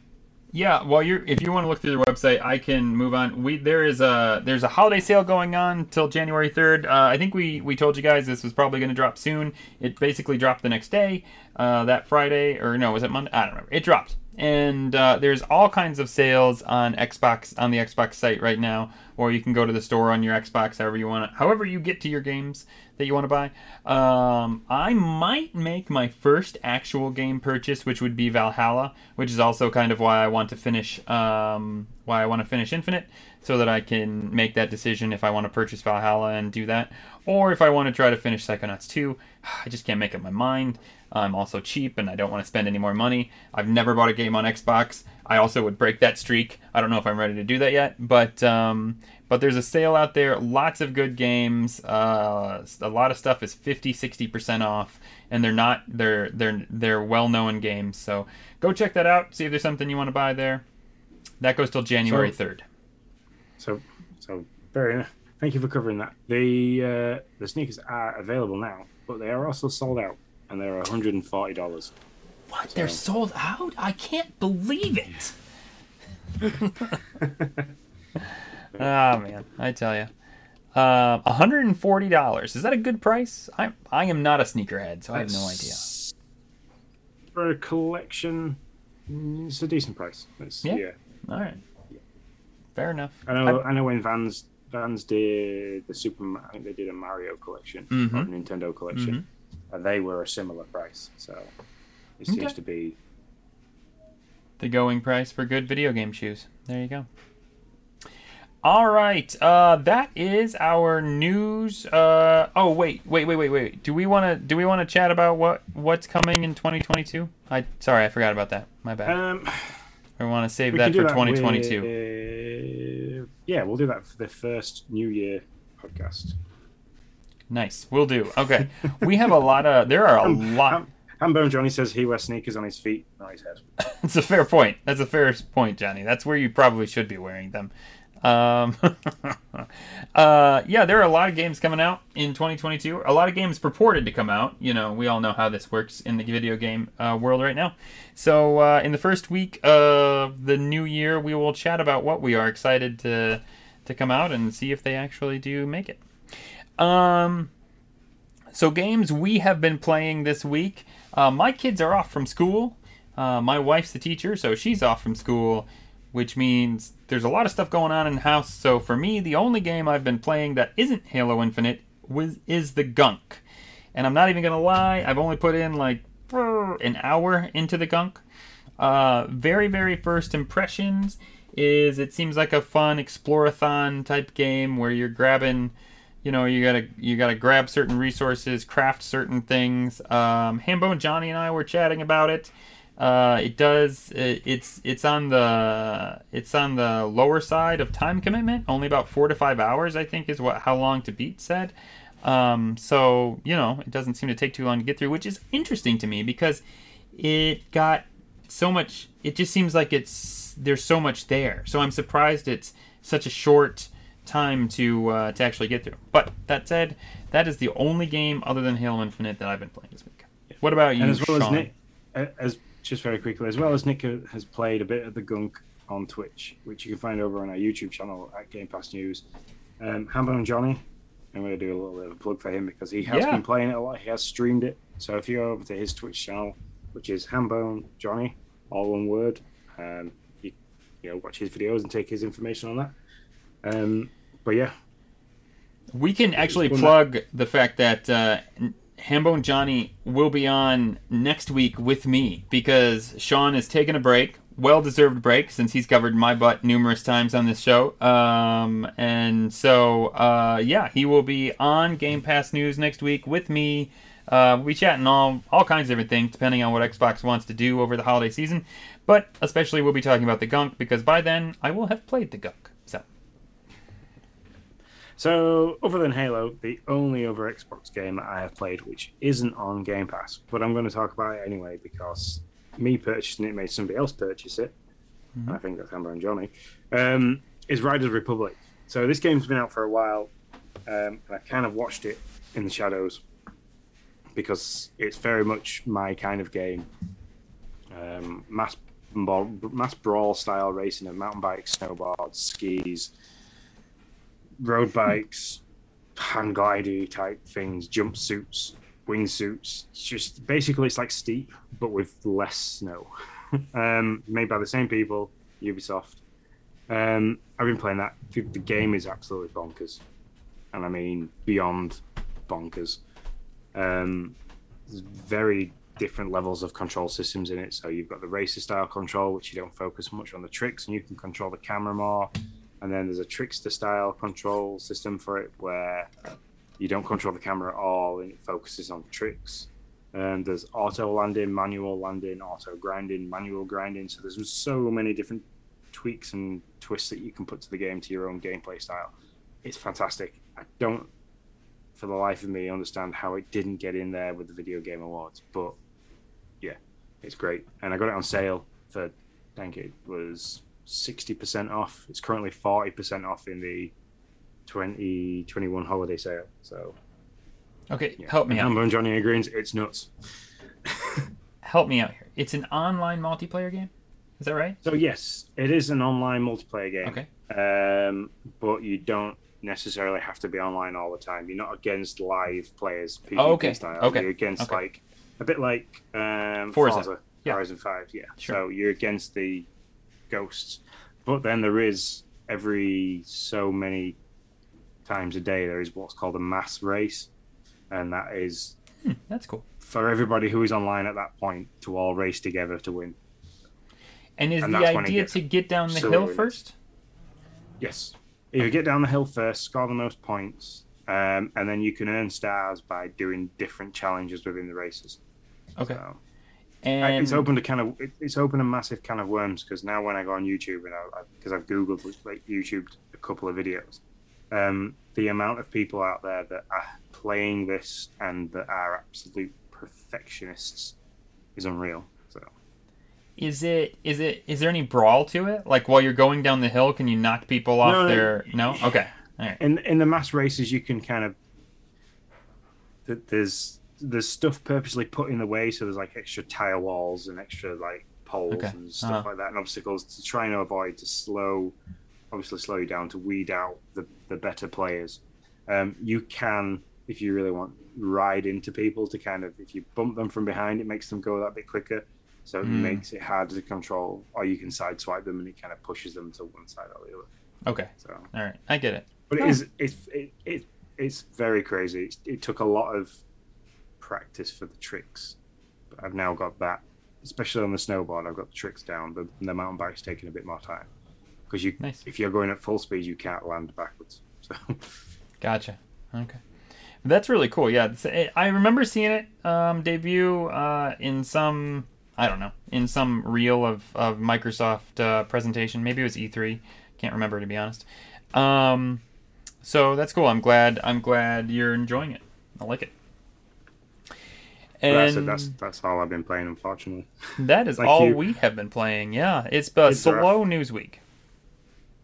Yeah, well, you're if you want to look through the website, I can move on. We there is a there's a holiday sale going on till January third. Uh, I think we we told you guys this was probably going to drop soon. It basically dropped the next day, uh, that Friday or no, was it Monday? I don't remember. It dropped, and uh, there's all kinds of sales on Xbox on the Xbox site right now, or you can go to the store on your Xbox, however you want however you get to your games that you want to buy. Um, I might make my first actual game purchase, which would be Valhalla, which is also kind of why I want to finish um, why I want to finish Infinite, so that I can make that decision if I want to purchase Valhalla and do that, or if I want to try to finish Psychonauts 2. I just can't make up my mind. I'm also cheap and I don't want to spend any more money. I've never bought a game on Xbox. I also would break that streak. I don't know if I'm ready to do that yet, but um, but there's a sale out there. Lots of good games. Uh, a lot of stuff is 50, 60 percent off, and they're not they're they're they're well known games. So go check that out. See if there's something you want to buy there. That goes till January third. So, so very enough. Thank you for covering that. The uh, the sneakers are available now, but they are also sold out, and they're one hundred and forty dollars. What? They're sold out? I can't believe it. oh man, I tell you. Uh, $140. Is that a good price? I I am not a sneakerhead, so I have no idea. For a collection, mm, it's a decent price. It's, Yeah. yeah. All right. Fair enough. I know. I, know when Vans Vans did the Superman. I think they did a Mario collection Mhm. or a Nintendo collection, and they were a similar price. So it seems Okay. to be. The going price for good video game shoes. There you go. All right, uh, that is our news. Uh, oh wait, wait, wait, wait, wait. Do we want to do we want to chat about what what's coming in 2022? I sorry, I forgot about that. My bad. Um, I want to save that for that 2022. with- yeah, we'll do that for the first New Year podcast. Nice, we'll do. Okay, we have a lot of. There are a lot. Ham- Hambone Johnny says he wears sneakers on his feet, not his head. That's a fair point. That's a fair point, Johnny. That's where you probably should be wearing them. Um, uh, yeah, there are a lot of games coming out in 2022. A lot of games purported to come out. You know, we all know how this works in the video game uh, world right now. So, uh, in the first week of the new year, we will chat about what we are excited to to come out and see if they actually do make it. Um, so games we have been playing this week. Uh, my kids are off from school. Uh, my wife's the teacher, so she's off from school, which means there's a lot of stuff going on in the house. So for me, the only game I've been playing that isn't Halo Infinite was is the Gunk, and I'm not even gonna lie. I've only put in like an hour into the Gunk. Uh, very very first impressions is it seems like a fun explorathon type game where you're grabbing you know you gotta you gotta grab certain resources craft certain things. Um hambone johnny and i were chatting about it. Uh it does it, it's it's on the it's on the lower side of time commitment only about four to five hours i think is what how long to beat said. Um so you know it doesn't seem to take too long to get through which is interesting to me because it got so much it just seems like it's there's so much there. So i'm surprised it's such a short time to uh, to actually get through but that said that is the only game other than halo infinite that i've been playing this week what about you and as well Sean? as Nick, uh, as just very quickly, as well as Nick has played a bit of the gunk on Twitch, which you can find over on our YouTube channel at Game Pass News. Um, Hambone Johnny, I'm going to do a little bit of a plug for him because he has Yeah. been playing it a lot. He has streamed it. So if you go over to his Twitch channel, which is Hambone Johnny, all one word, um, you, you know, watch his videos and take his information on that. Um, but yeah, We can actually plug the fact that uh, Hambone Johnny will be on next week with me because Sean is taking a break. well deserved break since he's covered my butt numerous times on this show. Um, and so, uh, yeah, he will be on Game Pass News next week with me. Uh, we'll be chatting all all kinds of different things depending on what Xbox wants to do over the holiday season. But especially, we'll be talking about the Gunk because by then I will have played the Gunk. So, So, other than Halo, the only other Xbox game that I have played which isn't on Game Pass, but I'm going to talk about it anyway because me purchasing it made somebody else purchase it. I think that's Hambone Johnny. Um, is Riders Republic. So this game's been out for a while, um, and I kind of watched it in the shadows because it's very much my kind of game. Um, mass mass brawl style racing of mountain bikes, snowboards, skis, road bikes, hang glidey type things, jumpsuits, wingsuits. It's just basically it's like Steep, but with less snow. um, made by the same people, Ubisoft. Um, I've been playing that. The, the game is absolutely bonkers, and I mean beyond bonkers. Um, there's very different levels of control systems in it. So you've got the racer style control, which you don't focus much on the tricks, and you can control the camera more. And then there's a trickster style control system for it, where you don't control the camera at all, and it focuses on tricks. And there's auto landing, manual landing, auto grinding, manual grinding. So there's so many different tweaks and twists that you can put to the game to your own gameplay style. It's fantastic. I don't, for the life of me, understand how it didn't get in there with the Video Game Awards, but yeah, it's great. And I got it on sale for, I think it was 60% off. It's currently 40% off in the 2021 holiday sale. So okay, yeah. help me out. Hambone Johnny Greens. It's nuts. Help me out here. It's an online multiplayer game. Is that right? So yes, it is an online multiplayer game. Okay. Um, but you don't necessarily have to be online all the time. You're not against live players. PvP Oh, okay. Style. Okay. You're against Okay. like a bit like um, Forza. Forza, Yeah. Horizon Five. Yeah. Sure. So you're against the ghosts, but then there is every so many times a day there is what's called a mass race, and that is Hmm, that's cool. for everybody who is online at that point to all race together to win. And is And the that's when it idea to get down the hill first? Yes. If you get down the hill first, score the most points, um, and then you can earn stars by doing different challenges within the races. Okay. So, And it's opened a kind of it's opened a massive can of worms because now when I go on YouTube and I because I've googled like YouTube a couple of videos, um, the amount of people out there that are playing this and that are absolute perfectionists is unreal. So is it is it is there any brawl to it? Like while you're going down the hill, can you knock people off No, their? No. Okay. All right. in in the mass races you can kind of th- there's there's stuff purposely put in the way so there's like extra tire walls and extra like poles Okay. and stuff Uh-huh. like that and obstacles to try and avoid to slow obviously slow you down to weed out the, the better players um, you can if you really want ride into people to kind of if you bump them from behind it makes them go that bit quicker so it Mm. makes it harder to control or you can sideswipe them and it kind of pushes them to one side or the other Okay. so All right. I get it. but Oh. it is it's it, it it's very crazy. It, it took a lot of practice for the tricks, but I've now got that. Especially on the snowboard, I've got the tricks down. The, the mountain bike's taking a bit more time because you Nice. if you're going at full speed, you can't land backwards. So Gotcha. Okay. That's really cool. Yeah, it- I remember seeing it um, debut uh, in some I don't know in some reel of of Microsoft uh, presentation. Maybe it was E3. Can't remember to be honest. Um, so that's cool. I'm glad. I'm glad you're enjoying it. I like it. And that's, it, that's that's all I've been playing, unfortunately. that is like all you. we have been playing. Yeah, it's a It's rough. slow news week.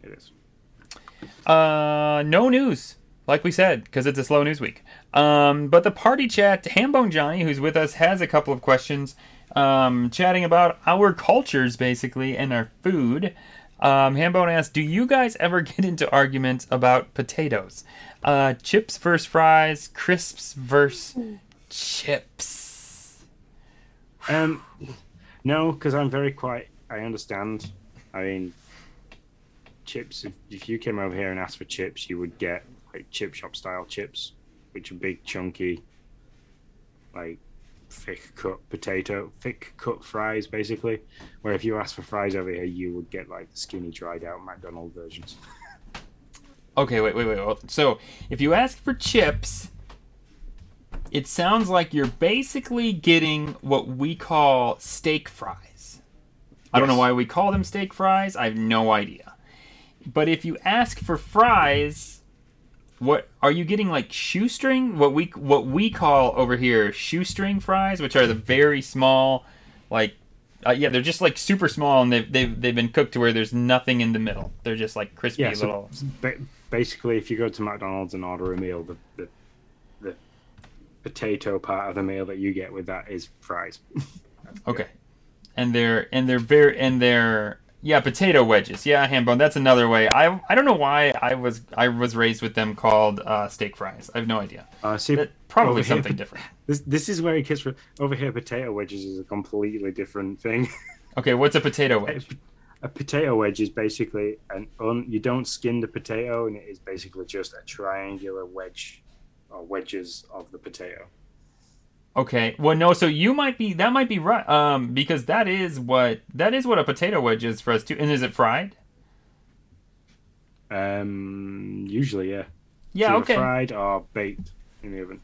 It is. Uh, no news, like we said, because it's a slow news week. Um, but the party chat, Hambone Johnny, who's with us, has a couple of questions, um, chatting about our cultures basically and our food. Um, Hambone asks, "Do you guys ever get into arguments about potatoes? Uh, chips versus fries, crisps versus chips." Um, no, because I'm very quiet. I understand. I mean, chips. If, if you came over here and asked for chips, you would get like chip shop style chips, which are big, chunky, like thick cut potato, thick cut fries, basically. Where if you ask for fries over here, you would get like the skinny, dried out McDonald's versions. Okay, wait, wait, wait. wait. So if you ask for chips, it sounds like you're basically getting what we call steak fries. I don't know why we call them steak fries. I have no idea. But if you ask for fries, what are you getting like shoestring? What we what we call over here shoestring fries, which are the very small, like uh, yeah, they're just like super small and they've, they've they've been cooked to where there's nothing in the middle. They're just like crispy Yeah, so little. ba- basically, if you go to McDonald's and order a meal, the the potato part of the meal that you get with that is fries. Okay. And they're and they're very and they're yeah, potato wedges. Yeah, Hambone. That's another way. I I don't know why I was I was raised with them called uh, steak fries. I have no idea. Uh, see, That, probably over here, something different. This this is where it gets from. Over here, potato wedges is a completely different thing. Okay, what's a potato wedge? a potato wedge is basically an un, you don't skin the potato, and it is basically just a triangular wedge or wedges of the potato. Okay. Well, no. So you might be that might be right. Um, because that is what that is what a potato wedge is for us too. And is it fried? Um, usually, yeah. Yeah. Okay. Fried or baked in the oven.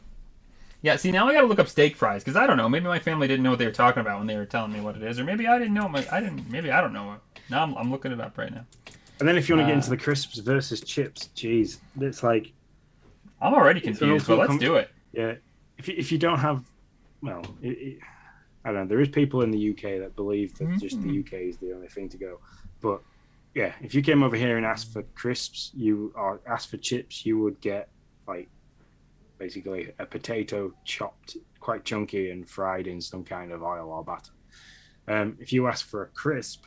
Yeah. See, now I got to look up steak fries because I don't know. Maybe my family didn't know what they were talking about when they were telling me what it is, or maybe I didn't know. My, I didn't. Maybe I don't know. Now I'm, I'm looking it up right now. And then if you want to get Uh, into the crisps versus chips, geez, it's like I'm already confused, but let's com- do it. yeah. If you, if you don't have, well, it, it, I don't know. There is people in the UK that believe that just the Mhm. UK is the only thing to go, but yeah, if you came over here and asked for crisps, you or asked for chips, you would get like basically a potato chopped quite chunky and fried in some kind of oil or batter. Um, if you ask for a crisp,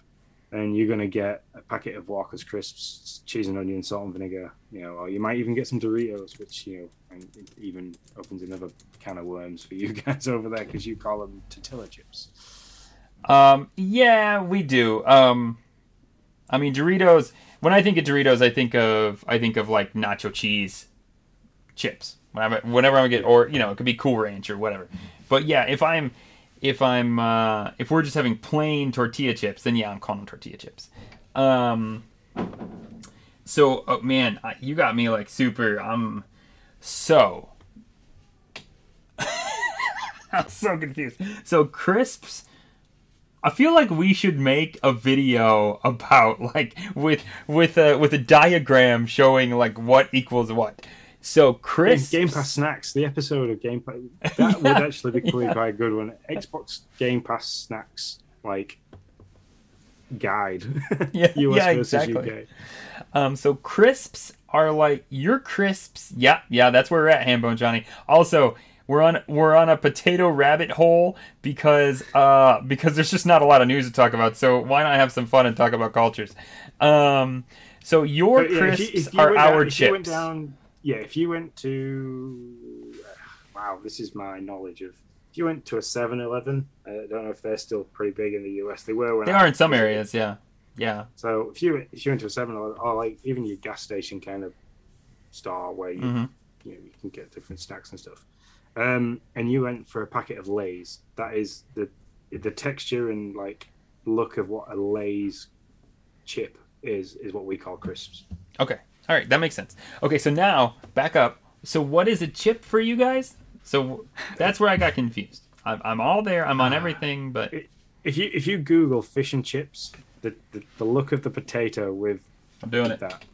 then you're gonna get a packet of Walker's crisps, cheese and onion, salt and vinegar, you know, or you might even get some Doritos, which you know, and even opens another can of worms for you guys over there because you call them tortilla chips. Um, yeah, we do. Um, I mean, Doritos. When I think of Doritos, I think of I think of like nacho cheese chips. Whenever, whenever I get, or you know, it could be Cool Ranch or whatever. But yeah, if I'm if I'm uh, if we're just having plain tortilla chips, then yeah, I'm calling them tortilla chips. Um, so oh, man, I- you got me like super. I'm so. I'm so confused. So crisps. I feel like we should make a video about like with with a with a diagram showing like what equals what. So Game. Game Pass Snacks, the episode of Game Pass, that would actually be quite yeah. quite a good one. Xbox Game Pass Snacks, like guide, Yeah, US yeah, versus exactly. UK. Um, so crisps are like your crisps. Yeah, yeah, that's where we're at, Hambone Johnny. Also, we're on we're on a potato rabbit hole because uh because there's just not a lot of news to talk about. So why not have some fun and talk about cultures? Um, so your But, yeah, if crisps you- if you are down- our if went chips. Yeah, if you went to, wow, this is my knowledge of. If you went to a 7-Eleven, I don't know if they're still pretty big in the US. They were when They I are in some areas, yeah, yeah. So if you if you went to a 7-Eleven or like even your gas station kind of store where you hmm you know you can get different snacks and stuff, um, and you went for a packet of Lay's, that is the the texture and like look of what a Lay's chip is is what we call crisps. Okay. All right, that makes sense. Okay, so now back up. So what is a chip for you guys? So that's where I got confused. I'm, I'm all there. I'm on ah. everything, but If you if you Google fish and chips, the the, the look of the potato with I'm doing it. that.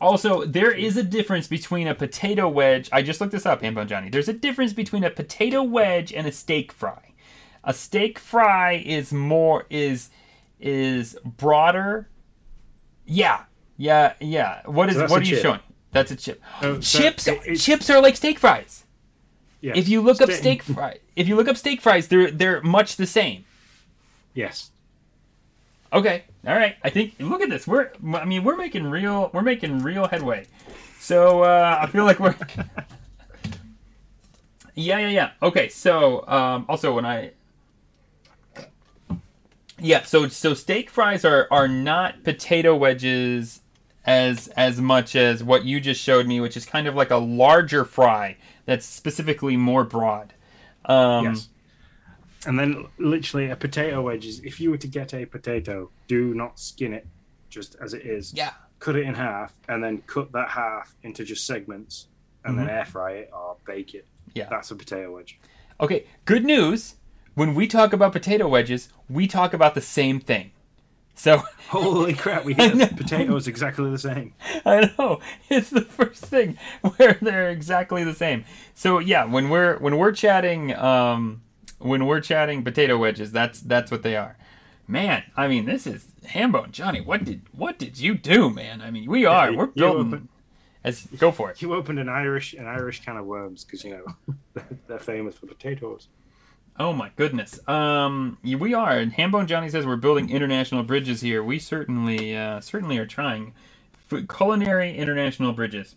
Also, there is a difference between a potato wedge. I just looked this up, Hambone Johnny. There's a difference between a potato wedge and a steak fry. A steak fry is more is is broader. Yeah, yeah, yeah. What is So what are you chip. showing? That's a chip. So chips it- chips are like steak fries. Yeah. If you look up steak fry, if you look up steak fries, they're they're much the same. yes, Okay, all right. I think look at this. We're I mean we're making real we're making real headway. So uh, I feel like we're yeah yeah yeah. Okay, so um, also when I yeah so so steak fries are are not potato wedges as as much as what you just showed me, which is kind of like a larger fry that's specifically more broad. Um, yes. And then literally a potato wedge is if you were to get a potato, do not skin it just as it is. Yeah. Cut it in half and then cut that half into just segments and then air fry it or bake it. Mm-hmm. Yeah. That's a potato wedge. Okay, good news. When we talk about potato wedges, we talk about the same thing. So Holy crap, we get potatoes exactly the same. I know it's the first thing where they're exactly the same. So yeah, when we're when we're chatting, um, when we're chatting potato wedges, that's that's what they are. Man, I mean, this is Hambone Johnny. What did what did you do, man? I mean, we are you- we're building. open- As go for it. You opened an Irish an Irish can of worms because you know they're famous for potatoes. Oh my goodness. Um, we are. And Hambone Johnny says we're building international bridges here. We certainly, uh, certainly are trying F- culinary international bridges.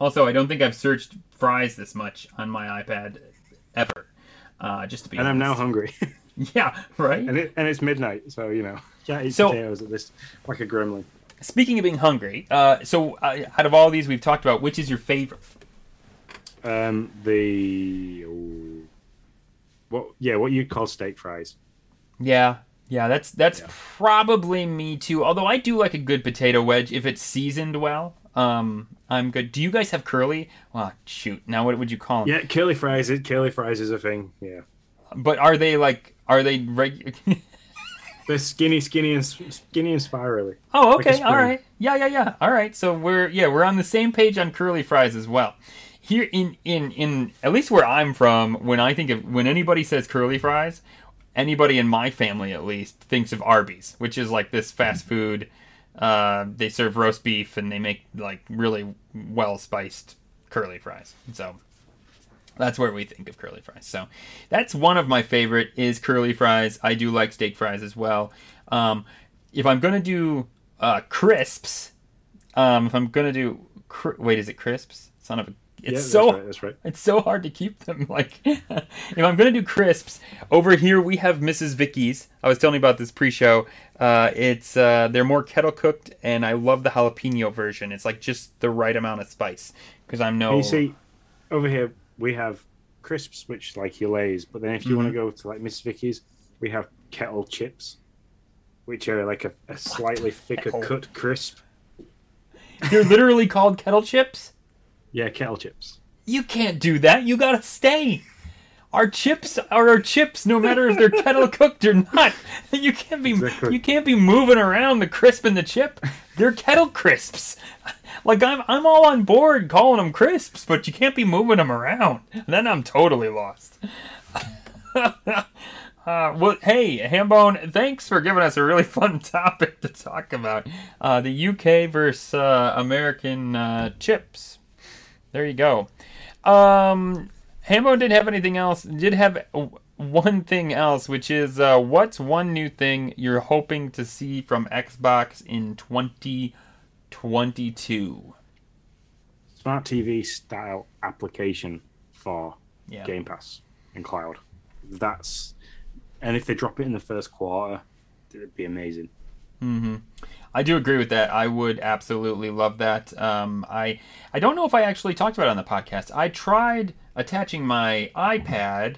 Also, I don't think I've searched fries this much on my iPad ever. Uh, just to be. And I'm now hungry. Yeah. Right. and it and it's midnight, so you know can't eat So- potatoes at this like a gremlin. Speaking of being hungry, uh, so uh, out of all these we've talked about, which is your favorite? Um, the oh, what? Yeah, what you call steak fries? Yeah, yeah, that's that's Yeah. probably me too. Although I do like a good potato wedge if it's seasoned well. Um, I'm good. Do you guys have curly? Well, shoot. Now what would you call them? Yeah, curly fries. It curly fries is a thing. Yeah, But are they like? Are they regular? they're skinny, skinny, and skinny and spirally. oh, okay. All spoon. right. Yeah, yeah, yeah. All right. So we're yeah we're on the same page on curly fries as well. Here in in in at least where I'm from, when I think of when anybody says curly fries, anybody in my family at least thinks of Arby's, which is like this fast food. Uh, they serve roast beef and they make like really well spiced curly fries. So that's where we think of curly fries. So that's one of my favorite is curly fries. I do like steak fries as well. Um, if I'm gonna do uh, crisps, um, if I'm gonna do cr- wait, is it crisps? Son of a it's yeah, so that's right. That's right. it's so hard to keep them. Like, if I'm gonna do crisps, over here we have Mrs. Vickie's. I was telling you about this pre-show. Uh, it's uh, they're more kettle cooked, and I love the jalapeno version. It's like just the right amount of spice because I'm no. And you see, over here we have crisps, which like your Lay's. But then if you want Mm-hmm. to go to like Miss Vickie's, we have kettle chips, which are like a, a slightly thicker Kettle? cut crisp. They're literally called kettle chips. Yeah, kettle chips. You can't do that. You gotta stay. Our chips are our chips, no matter if they're kettle cooked or not. You can't be Exactly. you can't be moving around the crisp and the chip. They're kettle crisps. Like I'm I'm all on board calling them crisps, but you can't be moving them around. Then I'm totally lost. Uh, well, hey, Hambone, thanks for giving us a really fun topic to talk about. Uh, the UK versus uh, American uh, chips. There you go. Um, Hambone didn't have anything else. Did have one thing else, which is uh, what's one new thing you're hoping to see from Xbox in 2022? Smart TV style application for Yeah. Game Pass and cloud. That's and if they drop it in the first quarter, it'd be amazing. hmm I do agree with that. I would absolutely love that. Um, I I don't know if I actually talked about it on the podcast. I tried attaching my iPad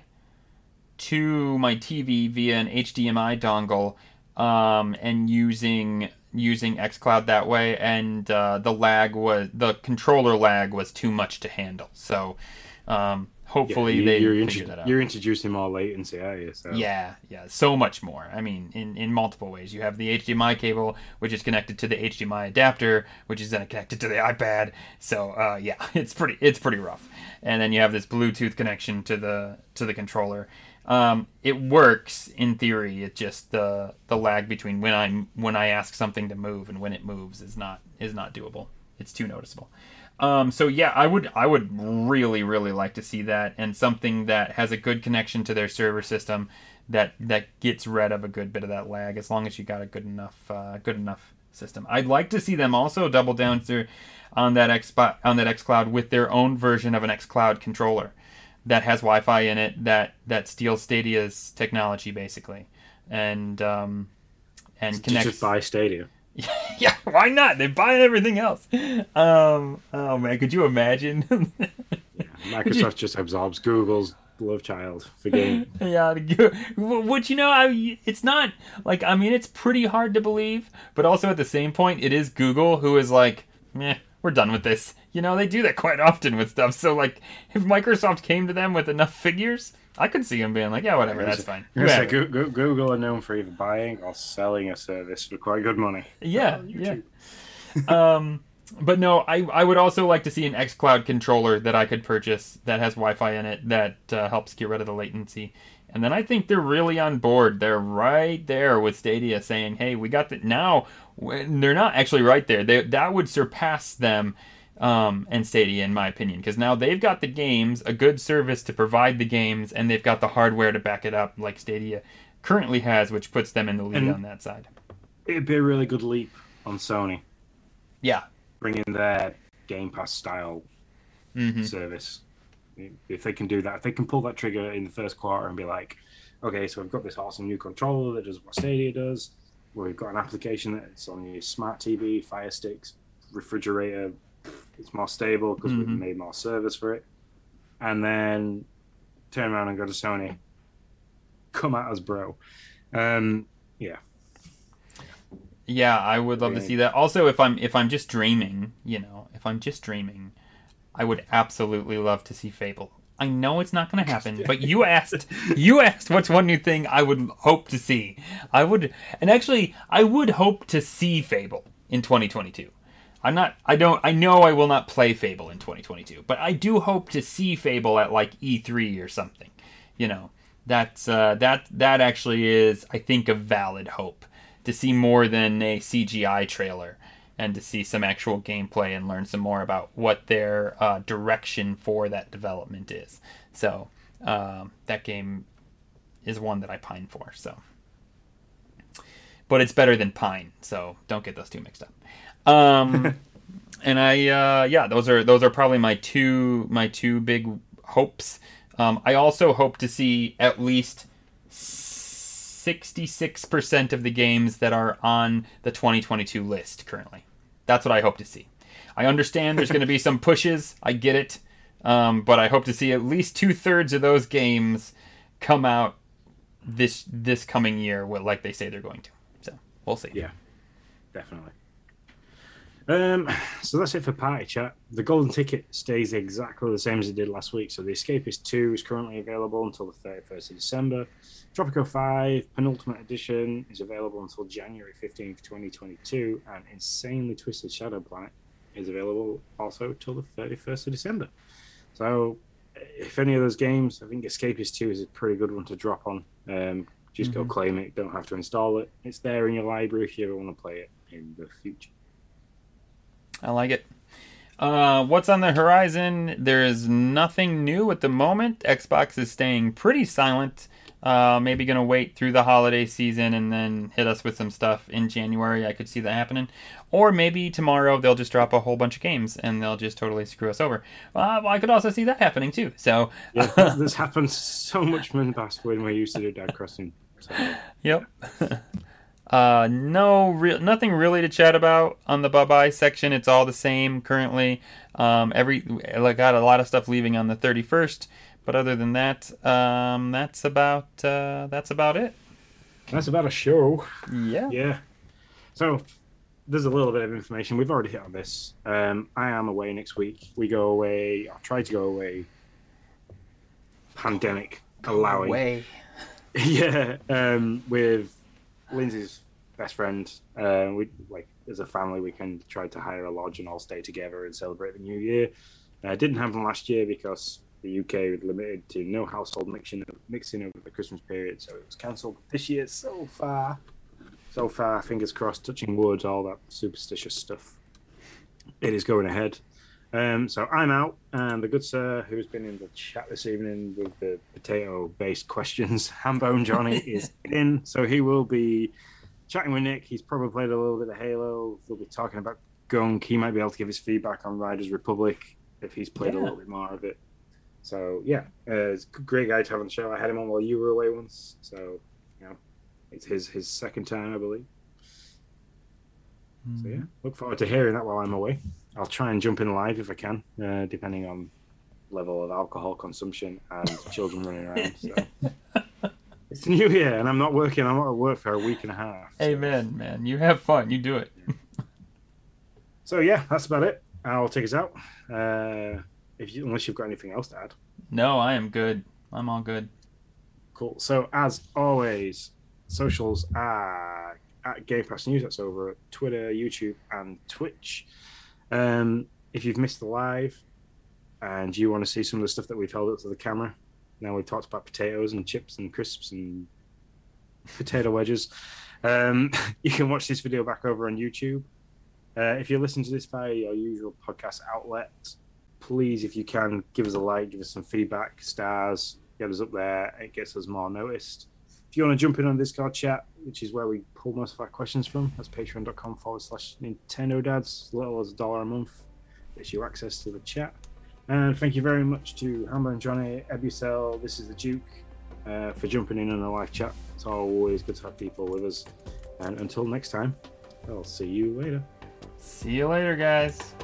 to my TV via an HDMI dongle um, and using using XCloud that way, and uh, the lag was the controller lag was too much to handle. So um, hopefully you, they you're, figure intro- that out. you're introducing more latency, are you? So Yeah, yeah, so much more. I mean, in, in multiple ways. You have the HDMI cable, which is connected to the HDMI adapter, which is then connected to the iPad. So, uh, yeah, it's pretty it's pretty rough. And then you have this Bluetooth connection to the to the controller. Um, it works in theory. It just the the lag between when I when I ask something to move and when it moves is not is not doable. It's too noticeable. Um, so yeah, I would I would really really like to see that and something that has a good connection to their server system that that gets rid of a good bit of that lag as long as you got a good enough uh, good enough system. I'd like to see them also double down to, on that X on that XCloud with their own version of an XCloud controller that has Wi-Fi in it that that steals Stadia's technology basically and um, and connects just buy Stadia. yeah, why not? They're buying everything else. Um, oh man, could you imagine? Microsoft just absorbs Google's love child for game. yeah, which you know, I, it's not like I mean, it's pretty hard to believe, but also at the same point, it is Google who is like, meh, we're done with this. You know, they do that quite often with stuff. So like, if Microsoft came to them with enough figures, I could see them being like, yeah, whatever, that's fine. Say, Google are known for either buying or selling a service for quite good money. Yeah, yeah. um but no, I, I would also like to see an xCloud controller that I could purchase that has Wi-Fi in it that uh, helps get rid of the latency. And then I think they're really on board. They're right there with Stadia saying, "Hey, we got that now." They're not actually right there. They, that would surpass them um, and Stadia, in my opinion, because now they've got the games, a good service to provide the games, and they've got the hardware to back it up, like Stadia currently has, which puts them in the lead and on that side. It'd be a really good leap on Sony. Yeah, bring in their Game Pass style mm-hmm. service. If they can do that, if they can pull that trigger in the first quarter and be like, okay, so we've got this awesome new controller that does what Stadia does, where we've got an application that's on your smart TV, Fire Sticks, refrigerator, it's more stable because mm-hmm. we've made more service for it, and then turn around and go to Sony, come at us, bro. Um, yeah, yeah, I would love to see that. Also, if I'm if I'm just dreaming, you know, if I'm just dreaming, I would absolutely love to see Fable. I know it's not going to happen, but you asked you asked what's one new thing I would hope to see. I would and actually I would hope to see Fable in 2022. I'm not I don't I know I will not play Fable in 2022, but I do hope to see Fable at like E3 or something. You know, that's uh that that actually is I think a valid hope to see more than a CGI trailer and to see some actual gameplay and learn some more about what their uh, direction for that development is. So um, that game is one that I pine for. So, but it's better than Pine. So don't get those two mixed up. Um, and I uh, yeah, those are those are probably my two my two big hopes. Um, I also hope to see at least 66% of the games that are on the 2022 list currently. That's what I hope to see. I understand there's going to be some pushes. I get it. Um, but I hope to see at least two thirds of those games come out this this coming year, like they say they're going to. So we'll see. Yeah, definitely. Um, so that's it for party chat. The golden ticket stays exactly the same as it did last week. So the Escapist 2 is currently available until the 31st of December. Tropico 5 Penultimate Edition is available until January 15th, 2022. And Insanely Twisted Shadow Planet is available also till the 31st of December. So if any of those games, I think Escapist 2 is a pretty good one to drop on. Um, just mm-hmm. go claim it, don't have to install it. It's there in your library if you ever want to play it in the future. I like it. Uh, what's on the horizon? There is nothing new at the moment. Xbox is staying pretty silent. Uh, maybe going to wait through the holiday season and then hit us with some stuff in January. I could see that happening. Or maybe tomorrow they'll just drop a whole bunch of games and they'll just totally screw us over. Uh, well, I could also see that happening too. So yeah, this happens so much in the past when we used to do Dad Crossing. So. Yep. Uh, no, re- nothing really to chat about on the bye bye section. It's all the same currently. Um, every I got a lot of stuff leaving on the 31st, but other than that, um, that's about uh, that's about it. That's about a show. Yeah. Yeah. So there's a little bit of information. We've already hit on this. Um, I am away next week. We go away. I'll try to go away. Pandemic go allowing. Away. yeah. Um, with Lindsay's best friend. Uh, we like as a family, we can try to hire a lodge and all stay together and celebrate the new year. Uh, didn't happen last year because the UK was limited to no household mixing mixing over the Christmas period, so it was cancelled. This year, so far, so far, fingers crossed, touching wood, all that superstitious stuff. It is going ahead. Um, so I'm out, and the good sir who's been in the chat this evening with the potato-based questions, Hambone Johnny, is in. So he will be chatting with Nick. He's probably played a little bit of Halo. They'll be talking about Gunk. He might be able to give his feedback on Riders Republic if he's played yeah. a little bit more of it. So yeah, uh, it's a great guy to have on the show. I had him on while you were away once, so you know, it's his his second time, I believe. Mm. So yeah, look forward to hearing that while I'm away. I'll try and jump in live if I can, uh, depending on level of alcohol consumption and children running around. So. It's New Year, and I'm not working. I'm not at work for a week and a half. So. Amen, man. You have fun. You do it. So yeah, that's about it. I'll take us out. Uh, if you, unless you've got anything else to add. No, I am good. I'm all good. Cool. So as always, socials are at Game Pass News. That's over at Twitter, YouTube, and Twitch. Um, if you've missed the live and you want to see some of the stuff that we've held up to the camera, now we've talked about potatoes and chips and crisps and potato wedges. Um, you can watch this video back over on YouTube. Uh, if you're listening to this via your usual podcast outlet, please, if you can, give us a like, give us some feedback, stars, get us up there. It gets us more noticed. If you want to jump in on Discord chat, which is where we pull most of our questions from, that's patreon.com forward slash Nintendo Dads, little as a dollar a month. Gets you access to the chat. And thank you very much to Hambone Johnny, Ebucel, This is the Duke, uh, for jumping in on the live chat. It's always good to have people with us. And until next time, I'll see you later. See you later, guys.